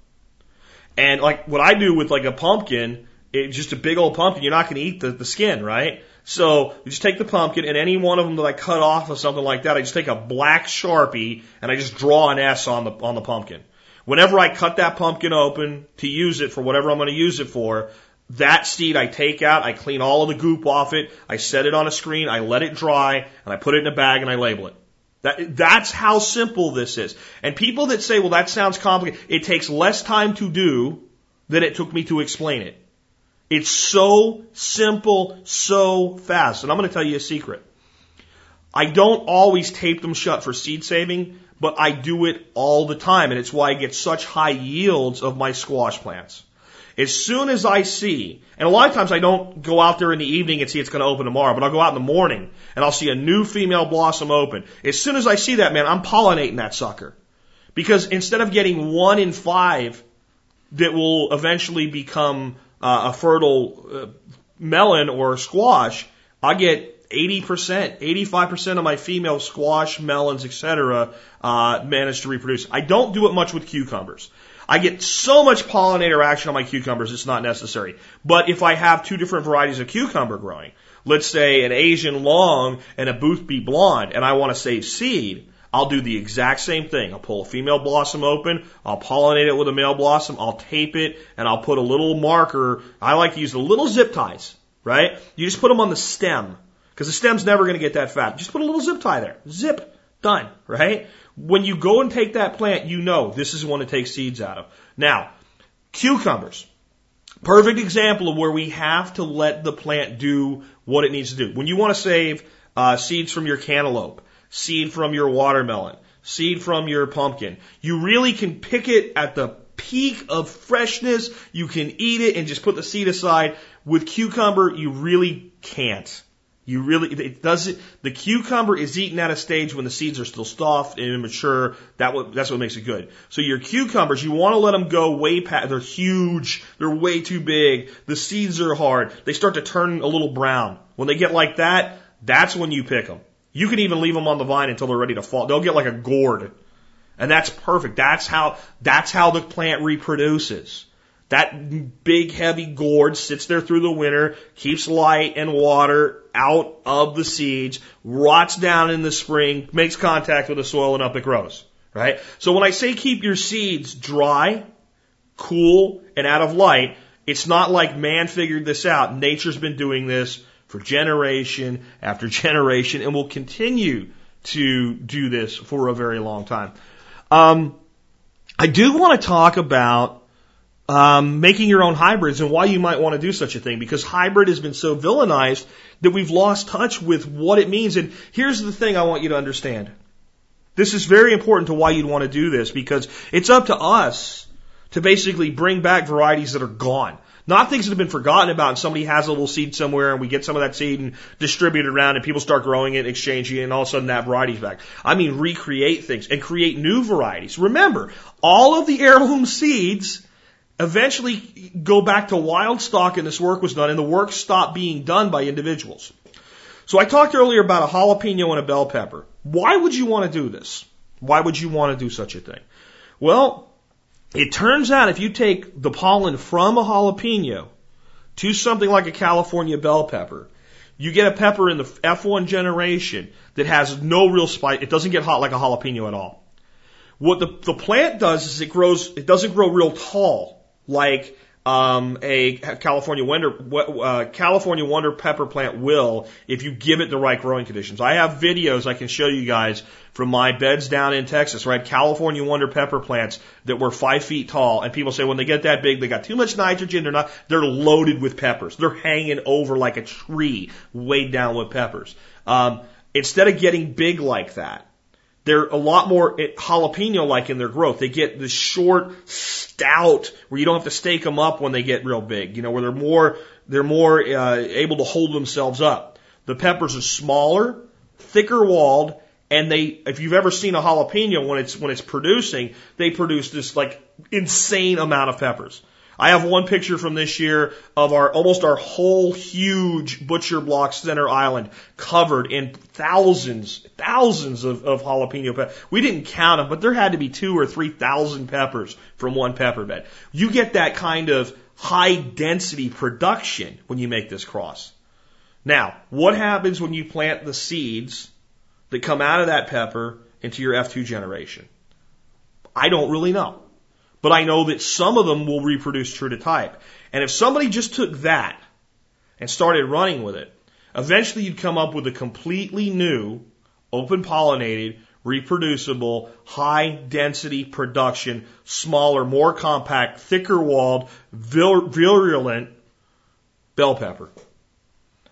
And like what I do with like a pumpkin, it's just a big old pumpkin, you're not going to eat the, the skin, right? So you just take the pumpkin and any one of them that I cut off or something like that, I just take a black sharpie and I just draw an S on the on the pumpkin. Whenever I cut that pumpkin open to use it for whatever I'm going to use it for, that seed I take out, I clean all of the goop off it, I set it on a screen, I let it dry, and I put it in a bag and I label it. That, that's how simple this is. And people that say, well, that sounds complicated, it takes less time to do than it took me to explain it. It's so simple, so fast. And I'm going to tell you a secret. I don't always tape them shut for seed saving but I do it all the time, and it's why I get such high yields of my squash plants. As soon as I see, and a lot of times I don't go out there in the evening and see it's going to open tomorrow, but I'll go out in the morning and I'll see a new female blossom open. As soon as I see that, man, I'm pollinating that sucker. Because instead of getting one in five that will eventually become uh, a fertile uh, melon or squash, I get 80%, 85% of my female squash, melons, etc., uh, manage to reproduce. I don't do it much with cucumbers. I get so much pollinator action on my cucumbers, it's not necessary. But if I have two different varieties of cucumber growing, let's say an Asian long and a Boothby blonde, and I want to save seed, I'll do the exact same thing. I'll pull a female blossom open, I'll pollinate it with a male blossom, I'll tape it, and I'll put a little marker. I like to use the little zip ties, right? You just put them on the stem, because the stem's never going to get that fat. Just put a little zip tie there. Zip. Done, right? When you go and take that plant, you know this is one to take seeds out of. Now, cucumbers. Perfect example of where we have to let the plant do what it needs to do. When you want to save uh, seeds from your cantaloupe, seed from your watermelon, seed from your pumpkin. You really can pick it at the peak of freshness. You can eat it and just put the seed aside. With cucumber, you really can't. You really, it doesn't, the cucumber is eaten at a stage when the seeds are still soft and immature. That what, that's what makes it good. So your cucumbers, you want to let them go way past, they're huge, they're way too big, the seeds are hard, they start to turn a little brown. When they get like that, that's when you pick them. You can even leave them on the vine until they're ready to fall. They'll get like a gourd. And that's perfect. That's how, that's how the plant reproduces. That big heavy gourd sits there through the winter, keeps light and water out of the seeds, rots down in the spring, makes contact with the soil and up it grows. Right? So when I say keep your seeds dry, cool, and out of light, it's not like man figured this out. Nature's been doing this for generation after generation and will continue to do this for a very long time. Um, I do want to talk about um, making your own hybrids and why you might want to do such a thing because hybrid has been so villainized that we've lost touch with what it means. And here's the thing I want you to understand. This is very important to why you'd want to do this because it's up to us to basically bring back varieties that are gone. Not things that have been forgotten about and somebody has a little seed somewhere and we get some of that seed and distribute it around and people start growing it, and exchanging it, and all of a sudden that variety's back. I mean recreate things and create new varieties. Remember, all of the heirloom seeds eventually go back to wild stock and this work was done and the work stopped being done by individuals. So I talked earlier about a jalapeno and a bell pepper. Why would you want to do this? Why would you want to do such a thing? Well, it turns out if you take the pollen from a jalapeno to something like a California bell pepper, you get a pepper in the F1 generation that has no real spice. It doesn't get hot like a jalapeno at all. What the, the plant does is it grows, it doesn't grow real tall like um, a California Wonder uh, California Wonder pepper plant will if you give it the right growing conditions. I have videos I can show you guys from my beds down in Texas, right? California Wonder pepper plants that were five feet tall, and people say when they get that big, they got too much nitrogen. They're not. They're loaded with peppers. They're hanging over like a tree, weighed down with peppers. Um, instead of getting big like that, they're a lot more jalapeno like in their growth. They get the short, stout, where you don't have to stake them up when they get real big. You know, where they're more they're more uh, able to hold themselves up. The peppers are smaller, thicker walled, and they if you've ever seen a jalapeno when it's when it's producing, they produce this like insane amount of peppers. I have one picture from this year of our almost our whole huge butcher block center island covered in thousands, thousands of, of jalapeno peppers. We didn't count them, but there had to be two or three thousand peppers from one pepper bed. You get that kind of high density production when you make this cross. Now, what happens when you plant the seeds that come out of that pepper into your F2 generation? I don't really know. But I know that some of them will reproduce true to type. And if somebody just took that and started running with it, eventually you'd come up with a completely new, open pollinated, reproducible, high density production, smaller, more compact, thicker walled, virulent bell pepper.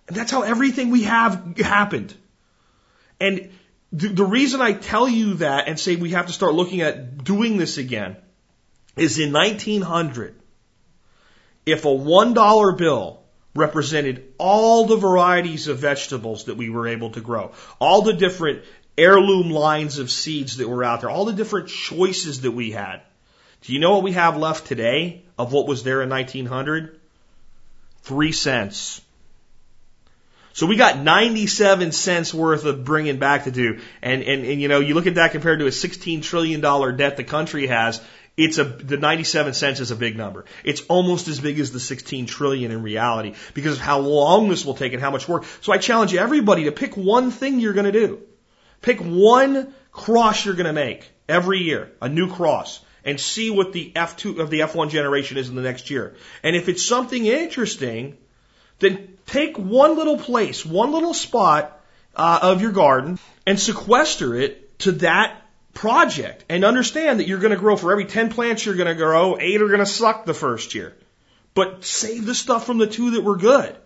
And that's how everything we have happened. And the, the reason I tell you that and say we have to start looking at doing this again is in 1900, if a $1 bill represented all the varieties of vegetables that we were able to grow, all the different heirloom lines of seeds that were out there, all the different choices that we had. Do you know what we have left today of what was there in 1900? Three cents. So we got 97 cents worth of bringing back to do. And, and, and you know, you look at that compared to a $16 trillion debt the country has, it's a, the 97 cents is a big number. It's almost as big as the 16 trillion in reality because of how long this will take and how much work. So I challenge everybody to pick one thing you're going to do. Pick one cross you're going to make every year, a new cross, and see what the F2 of the F1 generation is in the next year. And if it's something interesting, then take one little place, one little spot uh, of your garden and sequester it to that project and understand that you're going to grow for every 10 plants you're going to grow, eight are going to suck the first year. But save the stuff from the two that were good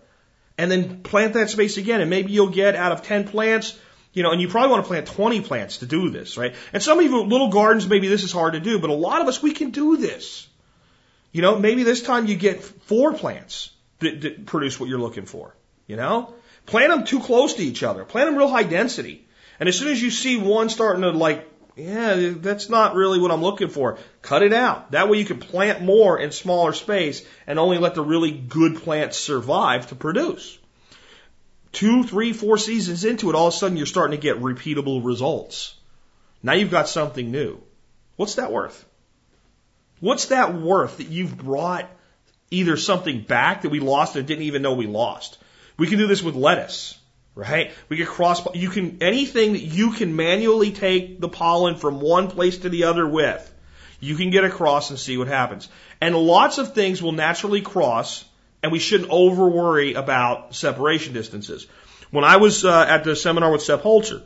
and then plant that space again. And maybe you'll get out of 10 plants, you know, and you probably want to plant 20 plants to do this, right? And some of you little gardens, maybe this is hard to do, but a lot of us, we can do this. You know, maybe this time you get four plants that, that produce what you're looking for. You know, plant them too close to each other. Plant them real high density. And as soon as you see one starting to like, yeah, that's not really what I'm looking for, cut it out. That way you can plant more in smaller space and only let the really good plants survive to produce. Two, three, four seasons into it, all of a sudden you're starting to get repeatable results. Now you've got something new. What's that worth? What's that worth that you've brought either something back that we lost and didn't even know we lost. We can do this with lettuce, right? We get cross, you can, anything that you can manually take the pollen from one place to the other with, you can get across and see what happens. And lots of things will naturally cross and we shouldn't over worry about separation distances. When I was uh, at the seminar with Sepp Holzer,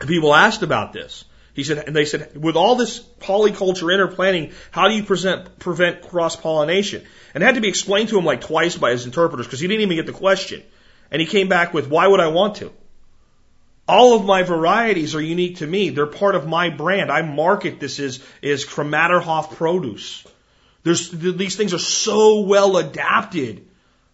people asked about this. He said, and they said, with all this polyculture interplanting, how do you present, prevent cross pollination? And it had to be explained to him like twice by his interpreters because he didn't even get the question. And he came back with, why would I want to? All of my varieties are unique to me. They're part of my brand. I market this as, as Krameterhof produce. There's, these things are so well adapted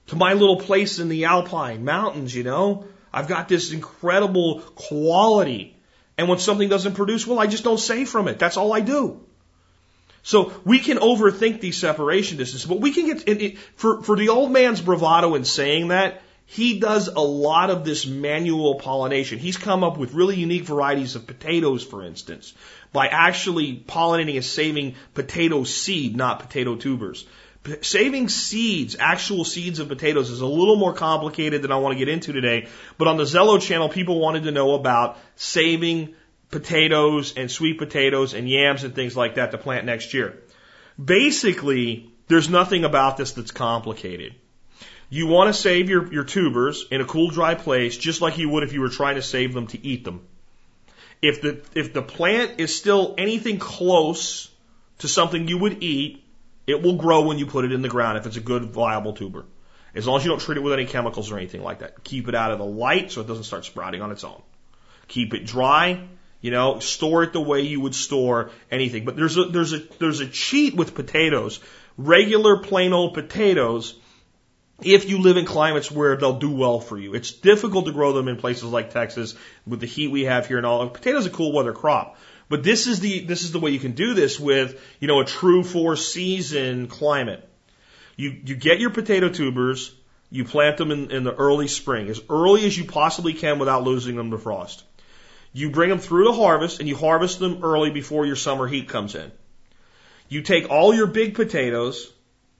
to my little place in the Alpine mountains, you know? I've got this incredible quality and when something doesn't produce well, I just don't say from it. That's all I do. So we can overthink these separation distances, but we can get it, it, for for the old man's bravado in saying that. He does a lot of this manual pollination. He's come up with really unique varieties of potatoes, for instance, by actually pollinating and saving potato seed, not potato tubers. Saving seeds, actual seeds of potatoes, is a little more complicated than I want to get into today. But on the Zello channel, people wanted to know about saving potatoes and sweet potatoes and yams and things like that to plant next year. Basically, there's nothing about this that's complicated. You want to save your, your tubers in a cool, dry place, just like you would if you were trying to save them to eat them. If the, if the plant is still anything close to something you would eat, it will grow when you put it in the ground if it's a good, viable tuber. As long as you don't treat it with any chemicals or anything like that. Keep it out of the light so it doesn't start sprouting on its own. Keep it dry. You know, store it the way you would store anything. But there's a, there's a, there's a cheat with potatoes. Regular plain old potatoes, if you live in climates where they'll do well for you. It's difficult to grow them in places like Texas with the heat we have here and all. Potatoes a cool weather crop. But this is the this is the way you can do this with you know a true four season climate. You you get your potato tubers, you plant them in, in the early spring, as early as you possibly can without losing them to frost. You bring them through to harvest, and you harvest them early before your summer heat comes in. You take all your big potatoes,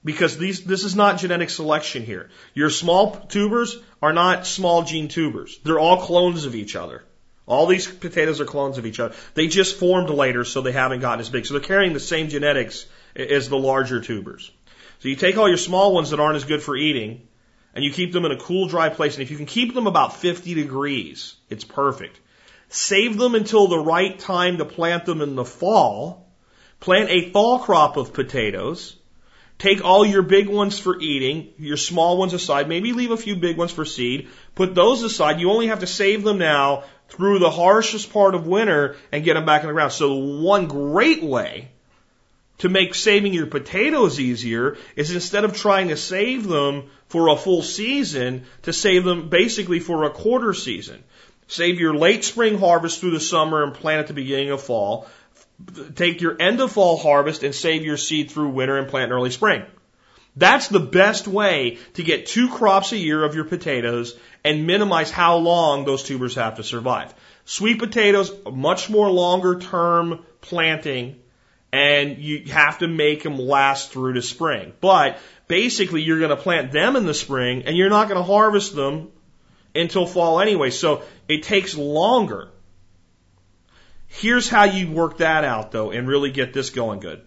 because these, this is not genetic selection here. Your small tubers are not small gene tubers. They're all clones of each other. All these potatoes are clones of each other. They just formed later, so they haven't gotten as big. So they're carrying the same genetics as the larger tubers. So you take all your small ones that aren't as good for eating, and you keep them in a cool, dry place. And if you can keep them about 50 degrees, it's perfect. Save them until the right time to plant them in the fall. Plant a fall crop of potatoes. Take all your big ones for eating, your small ones aside, maybe leave a few big ones for seed. Put those aside. You only have to save them now through the harshest part of winter and get them back in the ground. So one great way to make saving your potatoes easier is instead of trying to save them for a full season, to save them basically for a quarter season. Save your late spring harvest through the summer and plant at the beginning of fall. Take your end of fall harvest and save your seed through winter and plant in early spring. That's the best way to get two crops a year of your potatoes and minimize how long those tubers have to survive. Sweet potatoes, much more longer term planting, and you have to make them last through to spring. But basically, you're going to plant them in the spring, and you're not going to harvest them until fall anyway. So it takes longer. Here's how you work that out, though, and really get this going good.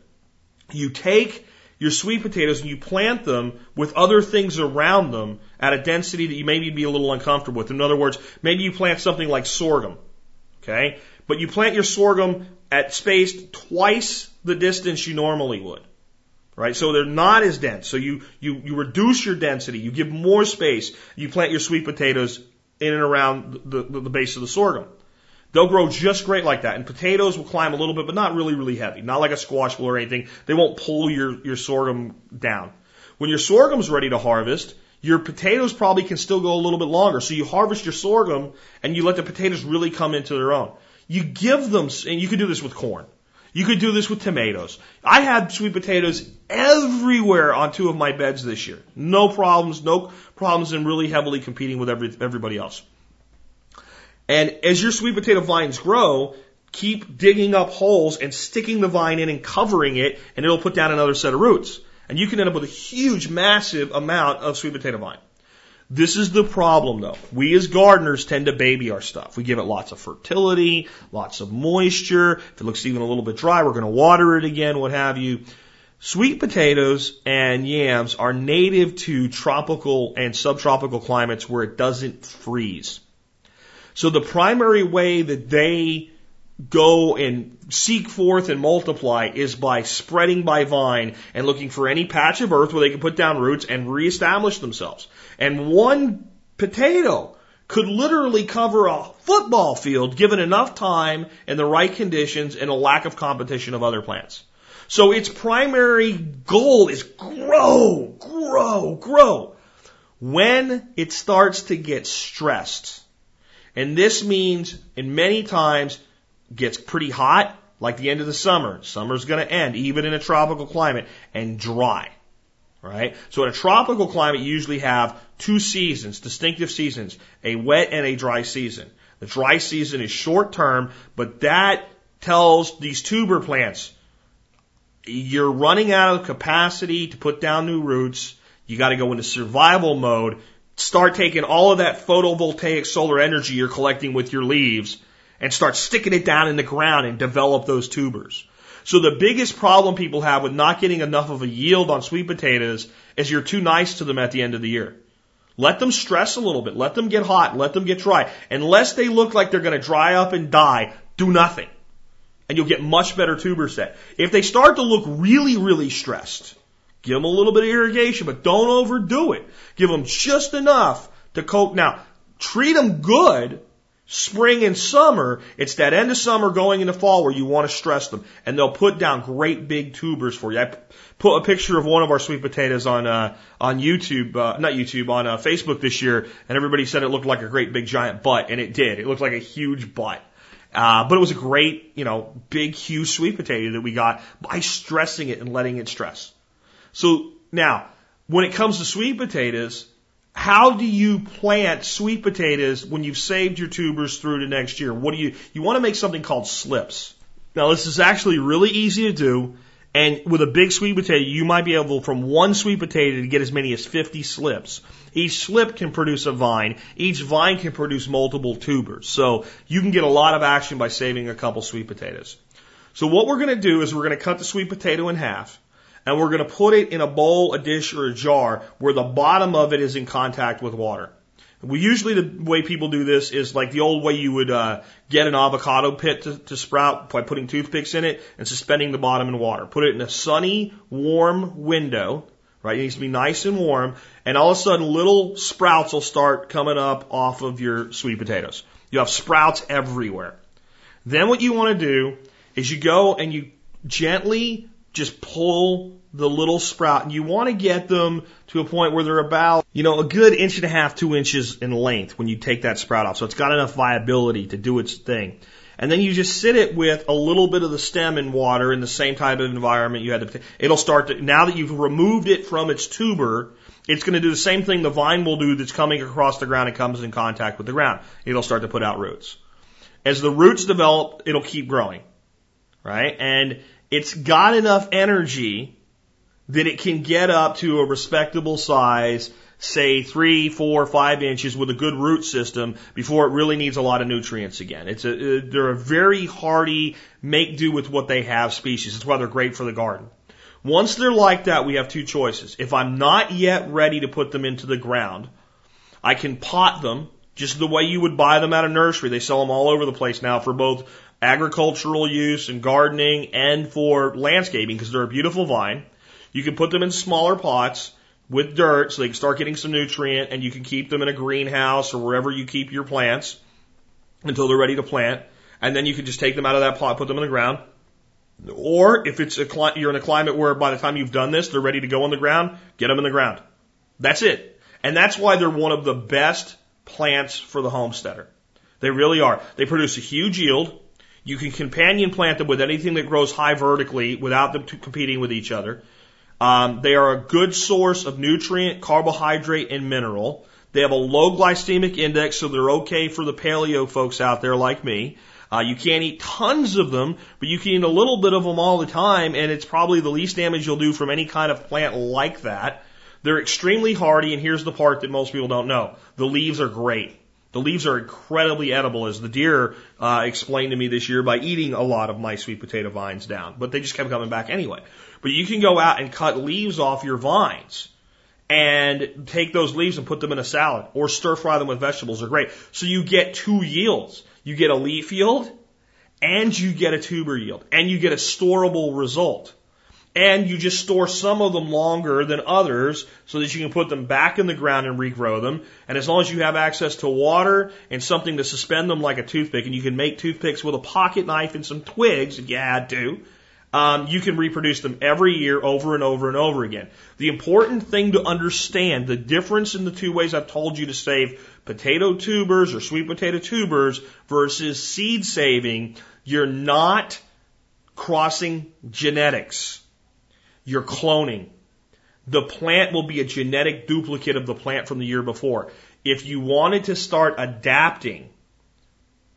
You take your sweet potatoes and you plant them with other things around them at a density that you maybe be a little uncomfortable with. In other words, maybe you plant something like sorghum. Okay? But you plant your sorghum at spaced twice the distance you normally would. Right? So they're not as dense. So you, you, you reduce your density. You give more space. You plant your sweet potatoes in and around the, the, the base of the sorghum. They'll grow just great like that. And potatoes will climb a little bit, but not really, really heavy. Not like a squash will or anything. They won't pull your, your sorghum down. When your sorghum's ready to harvest, your potatoes probably can still go a little bit longer. So you harvest your sorghum and you let the potatoes really come into their own. You give them, and you could do this with corn. You could do this with tomatoes. I had sweet potatoes everywhere on two of my beds this year. No problems, no problems in really heavily competing with every, everybody else. And as your sweet potato vines grow, keep digging up holes and sticking the vine in and covering it, and it'll put down another set of roots. And you can end up with a huge, massive amount of sweet potato vine. This is the problem though. We as gardeners tend to baby our stuff. We give it lots of fertility, lots of moisture. If it looks even a little bit dry, we're going to water it again, what have you. Sweet potatoes and yams are native to tropical and subtropical climates where it doesn't freeze. So the primary way that they go and seek forth and multiply is by spreading by vine and looking for any patch of earth where they can put down roots and reestablish themselves. And one potato could literally cover a football field given enough time and the right conditions and a lack of competition of other plants. So its primary goal is grow, grow, grow. When it starts to get stressed, and this means, in many times, gets pretty hot, like the end of the summer. Summer's going to end, even in a tropical climate, and dry. Right? So in a tropical climate, you usually have two seasons, distinctive seasons, a wet and a dry season. The dry season is short term, but that tells these tuber plants, you're running out of capacity to put down new roots. You got to go into survival mode start taking all of that photovoltaic solar energy you're collecting with your leaves and start sticking it down in the ground and develop those tubers. So the biggest problem people have with not getting enough of a yield on sweet potatoes is you're too nice to them at the end of the year. Let them stress a little bit. Let them get hot. Let them get dry. Unless they look like they're going to dry up and die, do nothing. And you'll get much better tuber set. If they start to look really, really stressed, Give them a little bit of irrigation, but don't overdo it. Give them just enough to coat. Now, treat them good spring and summer. It's that end of summer going into fall where you want to stress them. And they'll put down great big tubers for you. I put a picture of one of our sweet potatoes on, uh, on YouTube, uh, not YouTube, on uh, Facebook this year. And everybody said it looked like a great big giant butt. And it did. It looked like a huge butt. Uh, but it was a great, you know, big, huge sweet potato that we got by stressing it and letting it stress. So now, when it comes to sweet potatoes, how do you plant sweet potatoes when you've saved your tubers through to next year? What do you, you want to make something called slips. Now this is actually really easy to do. And with a big sweet potato, you might be able from one sweet potato to get as many as 50 slips. Each slip can produce a vine. Each vine can produce multiple tubers. So you can get a lot of action by saving a couple sweet potatoes. So what we're going to do is we're going to cut the sweet potato in half and we're going to put it in a bowl, a dish, or a jar where the bottom of it is in contact with water. We usually the way people do this is like the old way you would uh, get an avocado pit to, to sprout by putting toothpicks in it and suspending the bottom in water. Put it in a sunny, warm window. Right, it needs to be nice and warm, and all of a sudden little sprouts will start coming up off of your sweet potatoes. You have sprouts everywhere. Then what you want to do is you go and you gently just pull the little sprout and you want to get them to a point where they're about, you know, a good inch and a half, two inches in length when you take that sprout off. So it's got enough viability to do its thing. and then you just sit it with a little bit of the stem in water in the same type of environment you had the it'll start to now that you've removed it from its tuber it's going to do the same thing the vine will do that's coming across the ground and comes in contact with the ground it'll start to put out roots as the roots develop it'll keep growing right and it's got enough energy that it can get up to a respectable size say three, four, five inches with a good root system before it really needs a lot of nutrients again. It's a, uh, they're a very hardy, make do with what they have species. That's why they're great for the garden. Once they're like that, we have two choices. If I'm not yet ready to put them into the ground, I can pot them just the way you would buy them at a nursery. They sell them all over the place now for both agricultural use and gardening and for landscaping because they're a beautiful vine. You can put them in smaller pots with dirt so they can start getting some nutrient and you can keep them in a greenhouse or wherever you keep your plants until they're ready to plant. And then you can just take them out of that pot, put them in the ground. Or if it's a you're in a climate where by the time you've done this, they're ready to go on the ground, get them in the ground. That's it. And that's why they're one of the best plants for the homesteader. They really are. They produce a huge yield. You can companion plant them with anything that grows high vertically without them competing with each other. Um, they are a good source of nutrient, carbohydrate, and mineral. They have a low glycemic index, so they're okay for the paleo folks out there like me. Uh, you can't eat tons of them, but you can eat a little bit of them all the time, and it's probably the least damage you'll do from any kind of plant like that. They're extremely hardy, and here's the part that most people don't know. The leaves are great. The leaves are incredibly edible, as the deer uh, explained to me this year by eating a lot of my sweet potato vines down. But they just kept coming back anyway. But you can go out and cut leaves off your vines and take those leaves and put them in a salad or stir fry them with vegetables. They're great. So you get two yields. You get a leaf yield and you get a tuber yield and you get a storable result and you just store some of them longer than others so that you can put them back in the ground and regrow them. And as long as you have access to water and something to suspend them like a toothpick, and you can make toothpicks with a pocket knife and some twigs if you had to, um, you can reproduce them every year over and over and over again. The important thing to understand, the difference in the two ways I've told you to save potato tubers or sweet potato tubers versus seed saving, you're not crossing genetics. You're cloning. The plant will be a genetic duplicate of the plant from the year before. If you wanted to start adapting,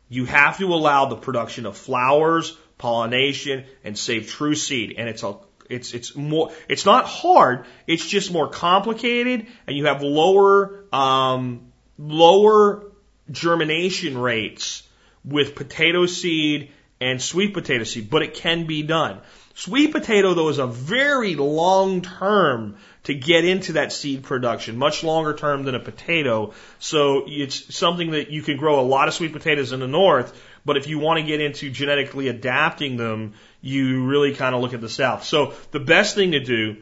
you have to allow the production of flowers, pollination, and save true seed. And it's a it's it's more it's not hard. It's just more complicated, and you have lower um, lower germination rates with potato seed and sweet potato seed, but it can be done. Sweet potato, though, is a very long term to get into that seed production, much longer term than a potato. So it's something that you can grow a lot of sweet potatoes in the north, but if you want to get into genetically adapting them, you really kind of look at the south. So the best thing to do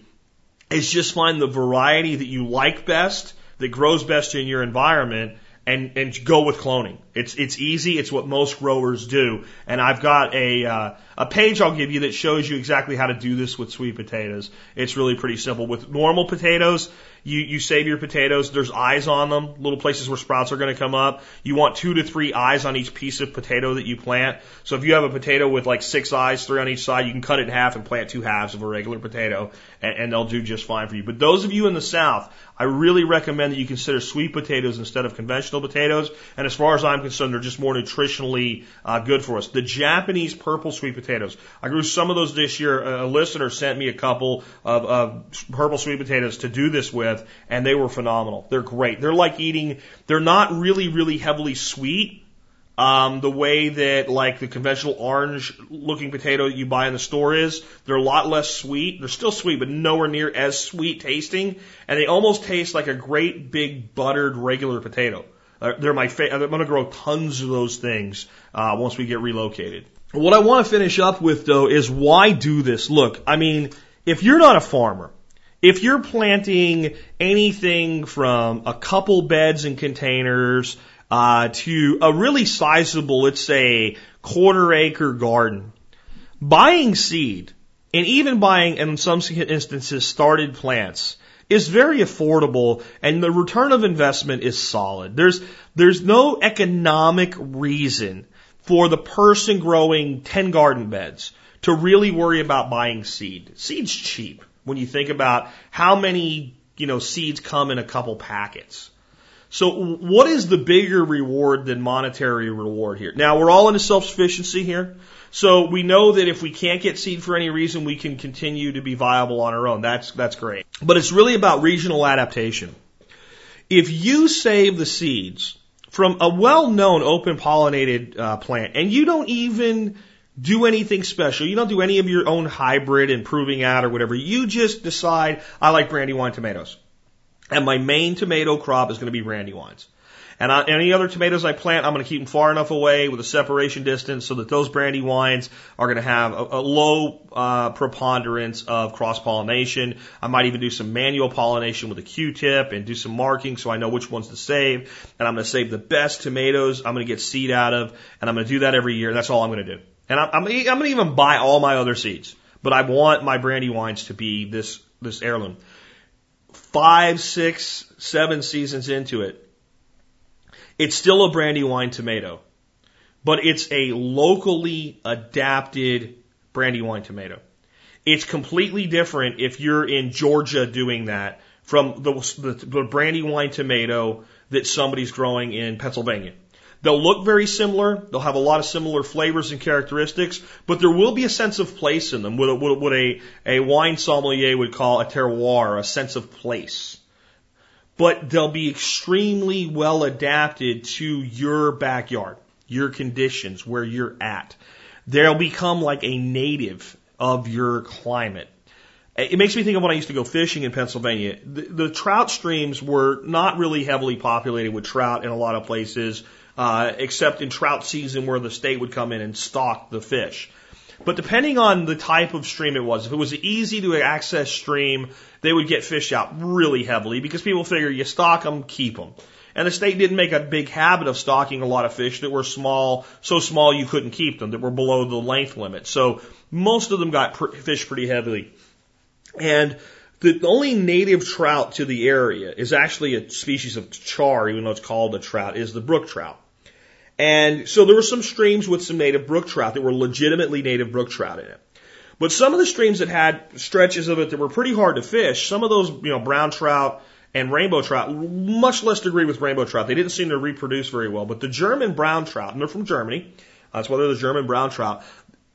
is just find the variety that you like best, that grows best in your environment, and and go with cloning. It's it's easy. It's what most growers do. And I've got a uh, a page I'll give you that shows you exactly how to do this with sweet potatoes. It's really pretty simple. With normal potatoes, you, you save your potatoes. There's eyes on them, little places where sprouts are going to come up. You want two to three eyes on each piece of potato that you plant. So if you have a potato with like six eyes, three on each side, you can cut it in half and plant two halves of a regular potato and, and they'll do just fine for you. But those of you in the South, I really recommend that you consider sweet potatoes instead of conventional potatoes. And as far as I'm concerned, they're just more nutritionally uh, good for us. The Japanese purple sweet potatoes. I grew some of those this year. A listener sent me a couple of, of purple sweet potatoes to do this with with, and they were phenomenal. They're great. They're like eating, they're not really, really heavily sweet. Um, the way that like the conventional orange looking potato you buy in the store is, they're a lot less sweet. They're still sweet, but nowhere near as sweet tasting. And they almost taste like a great big buttered regular potato. Uh, they're my favorite. I'm going to grow tons of those things uh, once we get relocated. What I want to finish up with though is why do this? Look, I mean, if you're not a farmer, if you're planting anything from a couple beds and containers uh, to a really sizable, let's say, quarter acre garden, buying seed and even buying, in some instances, started plants is very affordable and the return of investment is solid. There's, there's no economic reason for the person growing 10 garden beds to really worry about buying seed. Seed's cheap when you think about how many, you know, seeds come in a couple packets. So what is the bigger reward than monetary reward here? Now we're all into self-sufficiency here. So we know that if we can't get seed for any reason, we can continue to be viable on our own. That's, that's great. But it's really about regional adaptation. If you save the seeds from a well-known open pollinated uh, plant and you don't even do anything special. You don't do any of your own hybrid and proving out or whatever. You just decide, I like brandywine tomatoes. And my main tomato crop is going to be brandywines. And I, any other tomatoes I plant, I'm going to keep them far enough away with a separation distance so that those brandywines are going to have a, a low uh, preponderance of cross pollination. I might even do some manual pollination with a Q-tip and do some marking so I know which ones to save. And I'm going to save the best tomatoes I'm going to get seed out of, and I'm going to do that every year. That's all I'm going to do. And I'm, I'm, I'm going to even buy all my other seeds, but I want my brandywines to be this this heirloom. Five, six, seven seasons into it, it's still a brandywine tomato, but it's a locally adapted brandywine tomato. It's completely different if you're in Georgia doing that from the, the, the brandywine tomato that somebody's growing in Pennsylvania. They'll look very similar. They'll have a lot of similar flavors and characteristics, but there will be a sense of place in them, what, what, what a, a wine sommelier would call a terroir, a sense of place but they'll be extremely well adapted to your backyard, your conditions, where you're at. They'll become like a native of your climate. It makes me think of when I used to go fishing in Pennsylvania. The, the trout streams were not really heavily populated with trout in a lot of places, uh, except in trout season where the state would come in and stock the fish. But depending on the type of stream it was, if it was an easy to access stream, they would get fish out really heavily because people figure you stock them, keep them. And the state didn't make a big habit of stocking a lot of fish that were small, so small you couldn't keep them, that were below the length limit. So most of them got pr- fished pretty heavily. And the only native trout to the area is actually a species of char, even though it's called a trout, is the brook trout. And so there were some streams with some native brook trout that were legitimately native brook trout in it. But some of the streams that had stretches of it that were pretty hard to fish, some of those, you know, brown trout and rainbow trout, much less degree with rainbow trout. They didn't seem to reproduce very well. But the German brown trout, and they're from Germany, that's why they're the German brown trout,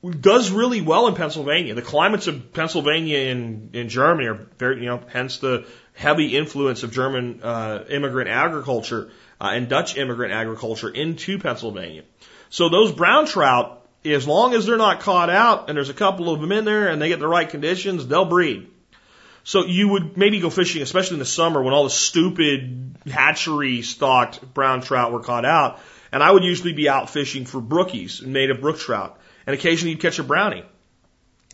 does really well in Pennsylvania. The climates of Pennsylvania and in Germany are very, you know, hence the heavy influence of German uh, immigrant agriculture uh, and Dutch immigrant agriculture into Pennsylvania. So those brown trout, as long as they're not caught out and there's a couple of them in there and they get the right conditions, they'll breed. So you would maybe go fishing, especially in the summer when all the stupid hatchery stocked brown trout were caught out. And I would usually be out fishing for brookies, and native brook trout. And occasionally you'd catch a brownie.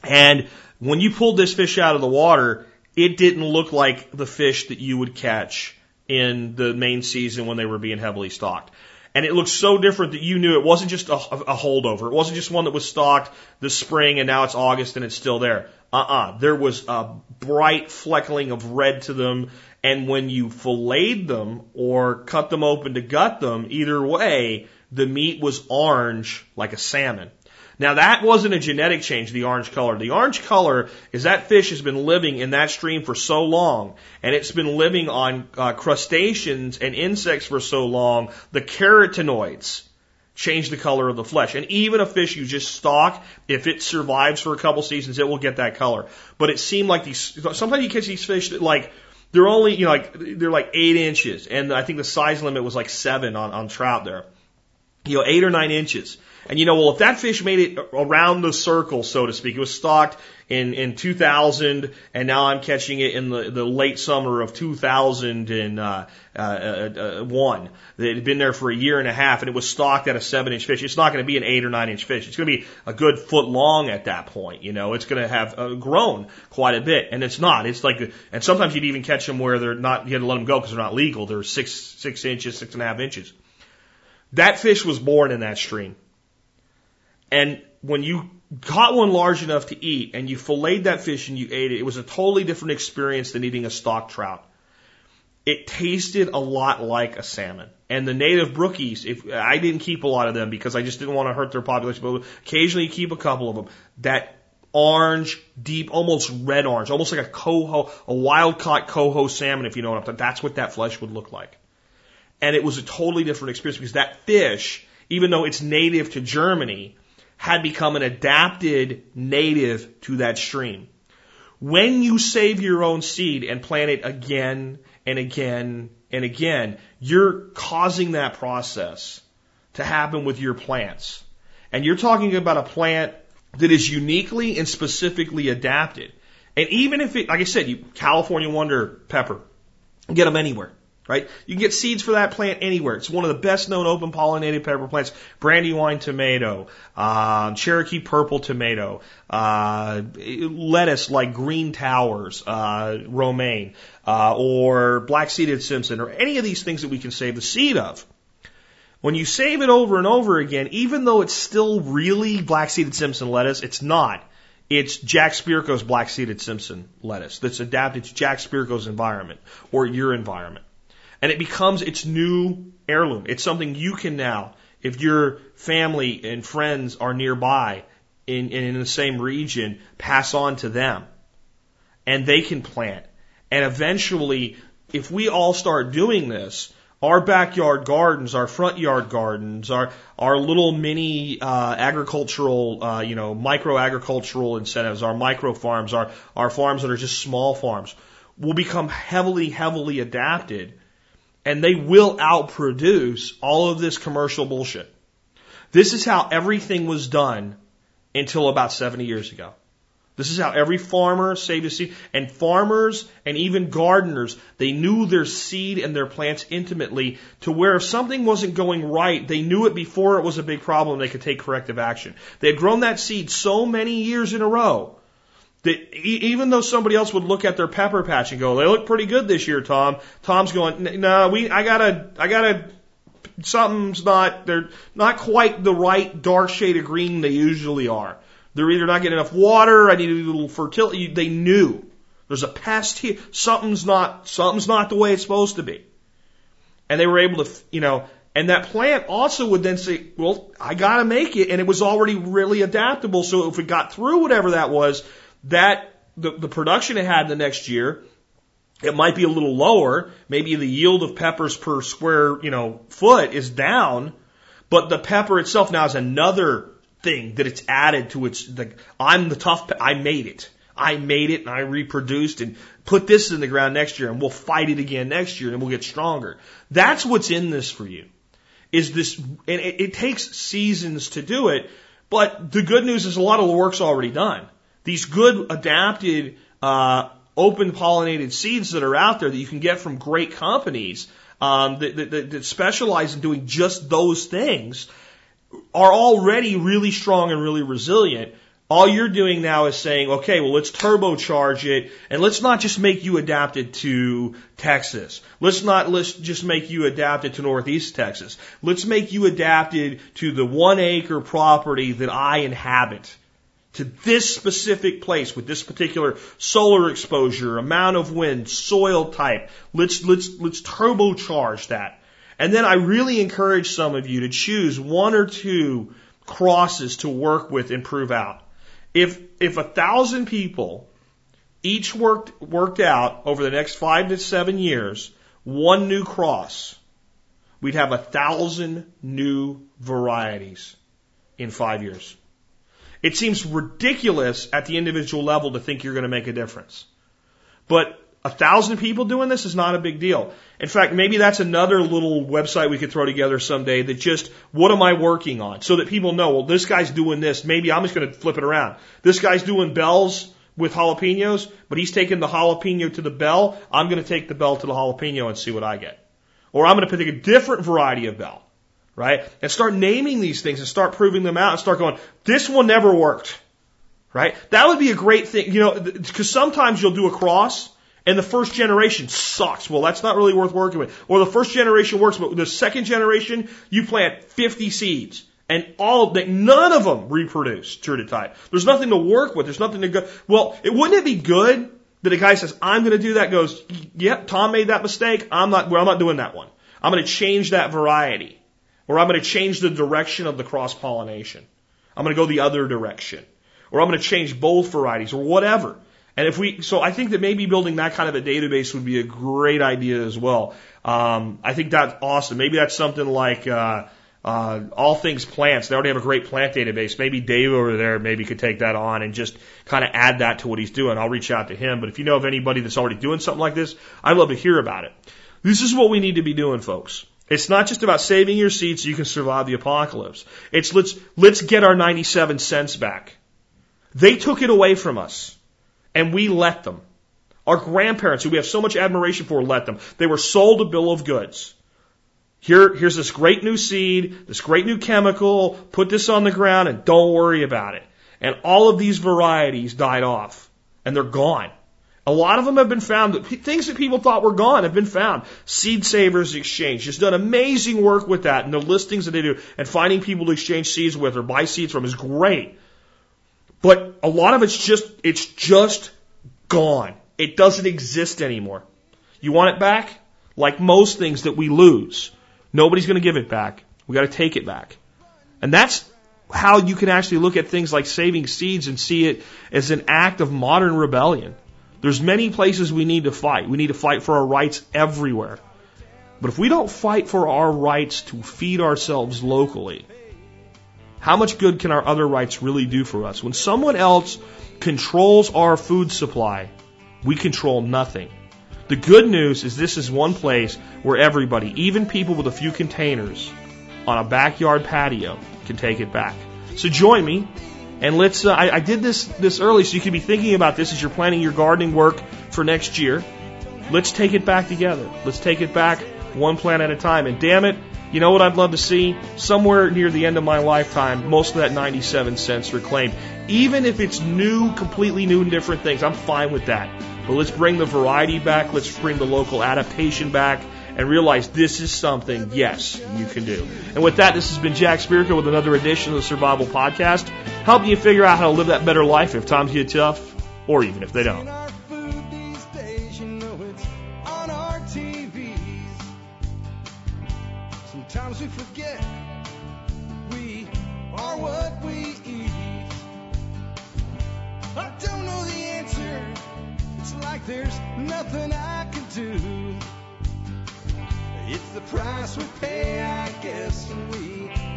And when you pulled this fish out of the water, it didn't look like the fish that you would catch in the main season when they were being heavily stocked. And it looked so different that you knew it wasn't just a, a holdover. It wasn't just one that was stocked this spring and now it's August and it's still there. Uh-uh. There was a bright fleckling of red to them. And when you filleted them or cut them open to gut them, either way, the meat was orange like a salmon. Now that wasn't a genetic change, the orange color. The orange color is that fish has been living in that stream for so long, and it's been living on uh, crustaceans and insects for so long, the carotenoids change the color of the flesh. And even a fish you just stock, if it survives for a couple seasons, it will get that color. But it seemed like these, sometimes you catch these fish that like, they're only, you know, like, they're like eight inches. And I think the size limit was like seven on, on trout there. You know, eight or nine inches. And you know, well, if that fish made it around the circle, so to speak, it was stocked in, in 2000, and now I'm catching it in the, the late summer of 2001. Uh, uh, uh. It had been there for a year and a half, and it was stocked at a seven inch fish. It's not going to be an eight or nine inch fish. It's going to be a good foot long at that point. You know, it's going to have uh, grown quite a bit, and it's not. It's like, and sometimes you'd even catch them where they're not. You had to let them go because they're not legal. They're six six inches, six and a half inches. That fish was born in that stream. And when you caught one large enough to eat and you filleted that fish and you ate it, it was a totally different experience than eating a stock trout. it tasted a lot like a salmon. And the native brookies, if I didn't keep a lot of them because I just didn't want to hurt their population, but occasionally you keep a couple of them. That orange, deep, almost red orange, almost like a coho, a wild caught coho salmon, if you know what I'm talking. That's what that flesh would look like. And it was a totally different experience because that fish, even though it's native to Germany, had become an adapted native to that stream. When you save your own seed and plant it again and again and again, you're causing that process to happen with your plants. And you're talking about a plant that is uniquely and specifically adapted. And even if it, like I said, you California Wonder pepper, get them anywhere right? You can get seeds for that plant anywhere. It's one of the best known open pollinated pepper plants. Brandywine tomato, uh, Cherokee purple tomato, uh, lettuce like green towers, uh, romaine, uh, or black seeded Simpson, or any of these things that we can save the seed of. When you save it over and over again, even though it's still really black seeded Simpson lettuce, it's not. It's Jack Spirko's black seeded Simpson lettuce that's adapted to Jack Spirko's environment or your environment. And it becomes its new heirloom. It's something you can now, if your family and friends are nearby in, in the same region, pass on to them. And they can plant. And eventually, if we all start doing this, our backyard gardens, our front yard gardens, our our little mini uh, agricultural, uh, you know, micro agricultural incentives, our micro farms, our our farms that are just small farms, will become heavily, heavily adapted and they will outproduce all of this commercial bullshit. This is how everything was done until about 70 years ago. This is how every farmer saved his seed. And farmers and even gardeners, they knew their seed and their plants intimately to where if something wasn't going right, they knew it before it was a big problem. They could take corrective action. They had grown that seed so many years in a row that even though somebody else would look at their pepper patch and go, they look pretty good this year, Tom. Tom's going, no, nah, we, I gotta, I gotta, something's not, they're not quite the right dark shade of green they usually are. They're either not getting enough water, I need a little fertility. They knew there's a pest here. Something's not, something's not the way it's supposed to be. And they were able to, you know, and that plant also would then say, well, I gotta make it. And it was already really adaptable. So if it got through whatever that was, that the, the production it had the next year, it might be a little lower. Maybe the yield of peppers per square, you know, foot is down, but the pepper itself now is another thing that it's added to its, the, I'm the tough, I made it. I made it and I reproduced and put this in the ground next year and we'll fight it again next year and we'll get stronger. That's what's in this for you. Is this, and it, it takes seasons to do it, but the good news is a lot of the work's already done. These good adapted, uh, open pollinated seeds that are out there that you can get from great companies um, that, that, that specialize in doing just those things are already really strong and really resilient. All you're doing now is saying, okay, well, let's turbocharge it and let's not just make you adapted to Texas. Let's not let's just make you adapted to Northeast Texas. Let's make you adapted to the one acre property that I inhabit to this specific place with this particular solar exposure, amount of wind, soil type. Let's, let's, let's turbocharge that. And then I really encourage some of you to choose one or two crosses to work with and prove out. If, if a thousand people each worked, worked out over the next five to seven years, one new cross, we'd have a thousand new varieties in five years. It seems ridiculous at the individual level to think you're going to make a difference. But a thousand people doing this is not a big deal. In fact, maybe that's another little website we could throw together someday that just, what am I working on? So that people know, well, this guy's doing this. Maybe I'm just going to flip it around. This guy's doing bells with jalapenos, but he's taking the jalapeno to the bell. I'm going to take the bell to the jalapeno and see what I get. Or I'm going to pick a different variety of bell right? And start naming these things and start proving them out and start going, this one never worked, right? That would be a great thing, you know, because sometimes you'll do a cross and the first generation sucks. Well, that's not really worth working with. Or the first generation works, but the second generation, you plant 50 seeds. And all that, none of them reproduce true to type. There's nothing to work with. There's nothing to go. Well, it, wouldn't it be good that a guy says, I'm going to do that goes, yep, Tom made that mistake. I'm not, well, I'm not doing that one. I'm going to change that variety or I'm going to change the direction of the cross pollination. I'm going to go the other direction or I'm going to change both varieties or whatever. And if we, so I think that maybe building that kind of a database would be a great idea as well. Um, I think that's awesome. Maybe that's something like, uh, uh, all things plants. They already have a great plant database. Maybe Dave over there maybe could take that on and just kind of add that to what he's doing. I'll reach out to him. But if you know of anybody that's already doing something like this, I'd love to hear about it. This is what we need to be doing, folks. It's not just about saving your seed so you can survive the apocalypse. It's let's, let's get our 97 cents back. They took it away from us and we let them. Our grandparents, who we have so much admiration for, let them. They were sold a bill of goods. Here, here's this great new seed, this great new chemical, put this on the ground and don't worry about it. And all of these varieties died off and they're gone. A lot of them have been found. Things that people thought were gone have been found. Seed Savers Exchange has done amazing work with that and the listings that they do and finding people to exchange seeds with or buy seeds from is great. But a lot of it's just, it's just gone. It doesn't exist anymore. You want it back? Like most things that we lose. Nobody's going to give it back. We got to take it back. And that's how you can actually look at things like saving seeds and see it as an act of modern rebellion. There's many places we need to fight. We need to fight for our rights everywhere. But if we don't fight for our rights to feed ourselves locally, how much good can our other rights really do for us? When someone else controls our food supply, we control nothing. The good news is this is one place where everybody, even people with a few containers on a backyard patio, can take it back. So join me and let's. Uh, I, I did this this early, so you can be thinking about this as you're planning your gardening work for next year. Let's take it back together. Let's take it back one plant at a time. And damn it, you know what I'd love to see? Somewhere near the end of my lifetime, most of that 97 cents reclaimed. Even if it's new, completely new and different things, I'm fine with that. But let's bring the variety back. Let's bring the local adaptation back and realize this is something, yes, you can do. And with that, this has been Jack Spirko with another edition of the Survival Podcast, helping you figure out how to live that better life if times get tough or even if they don't. Sometimes we forget we are what we eat. I don't know the answer. It's like there's nothing I can do. It's the price we pay, I guess, when we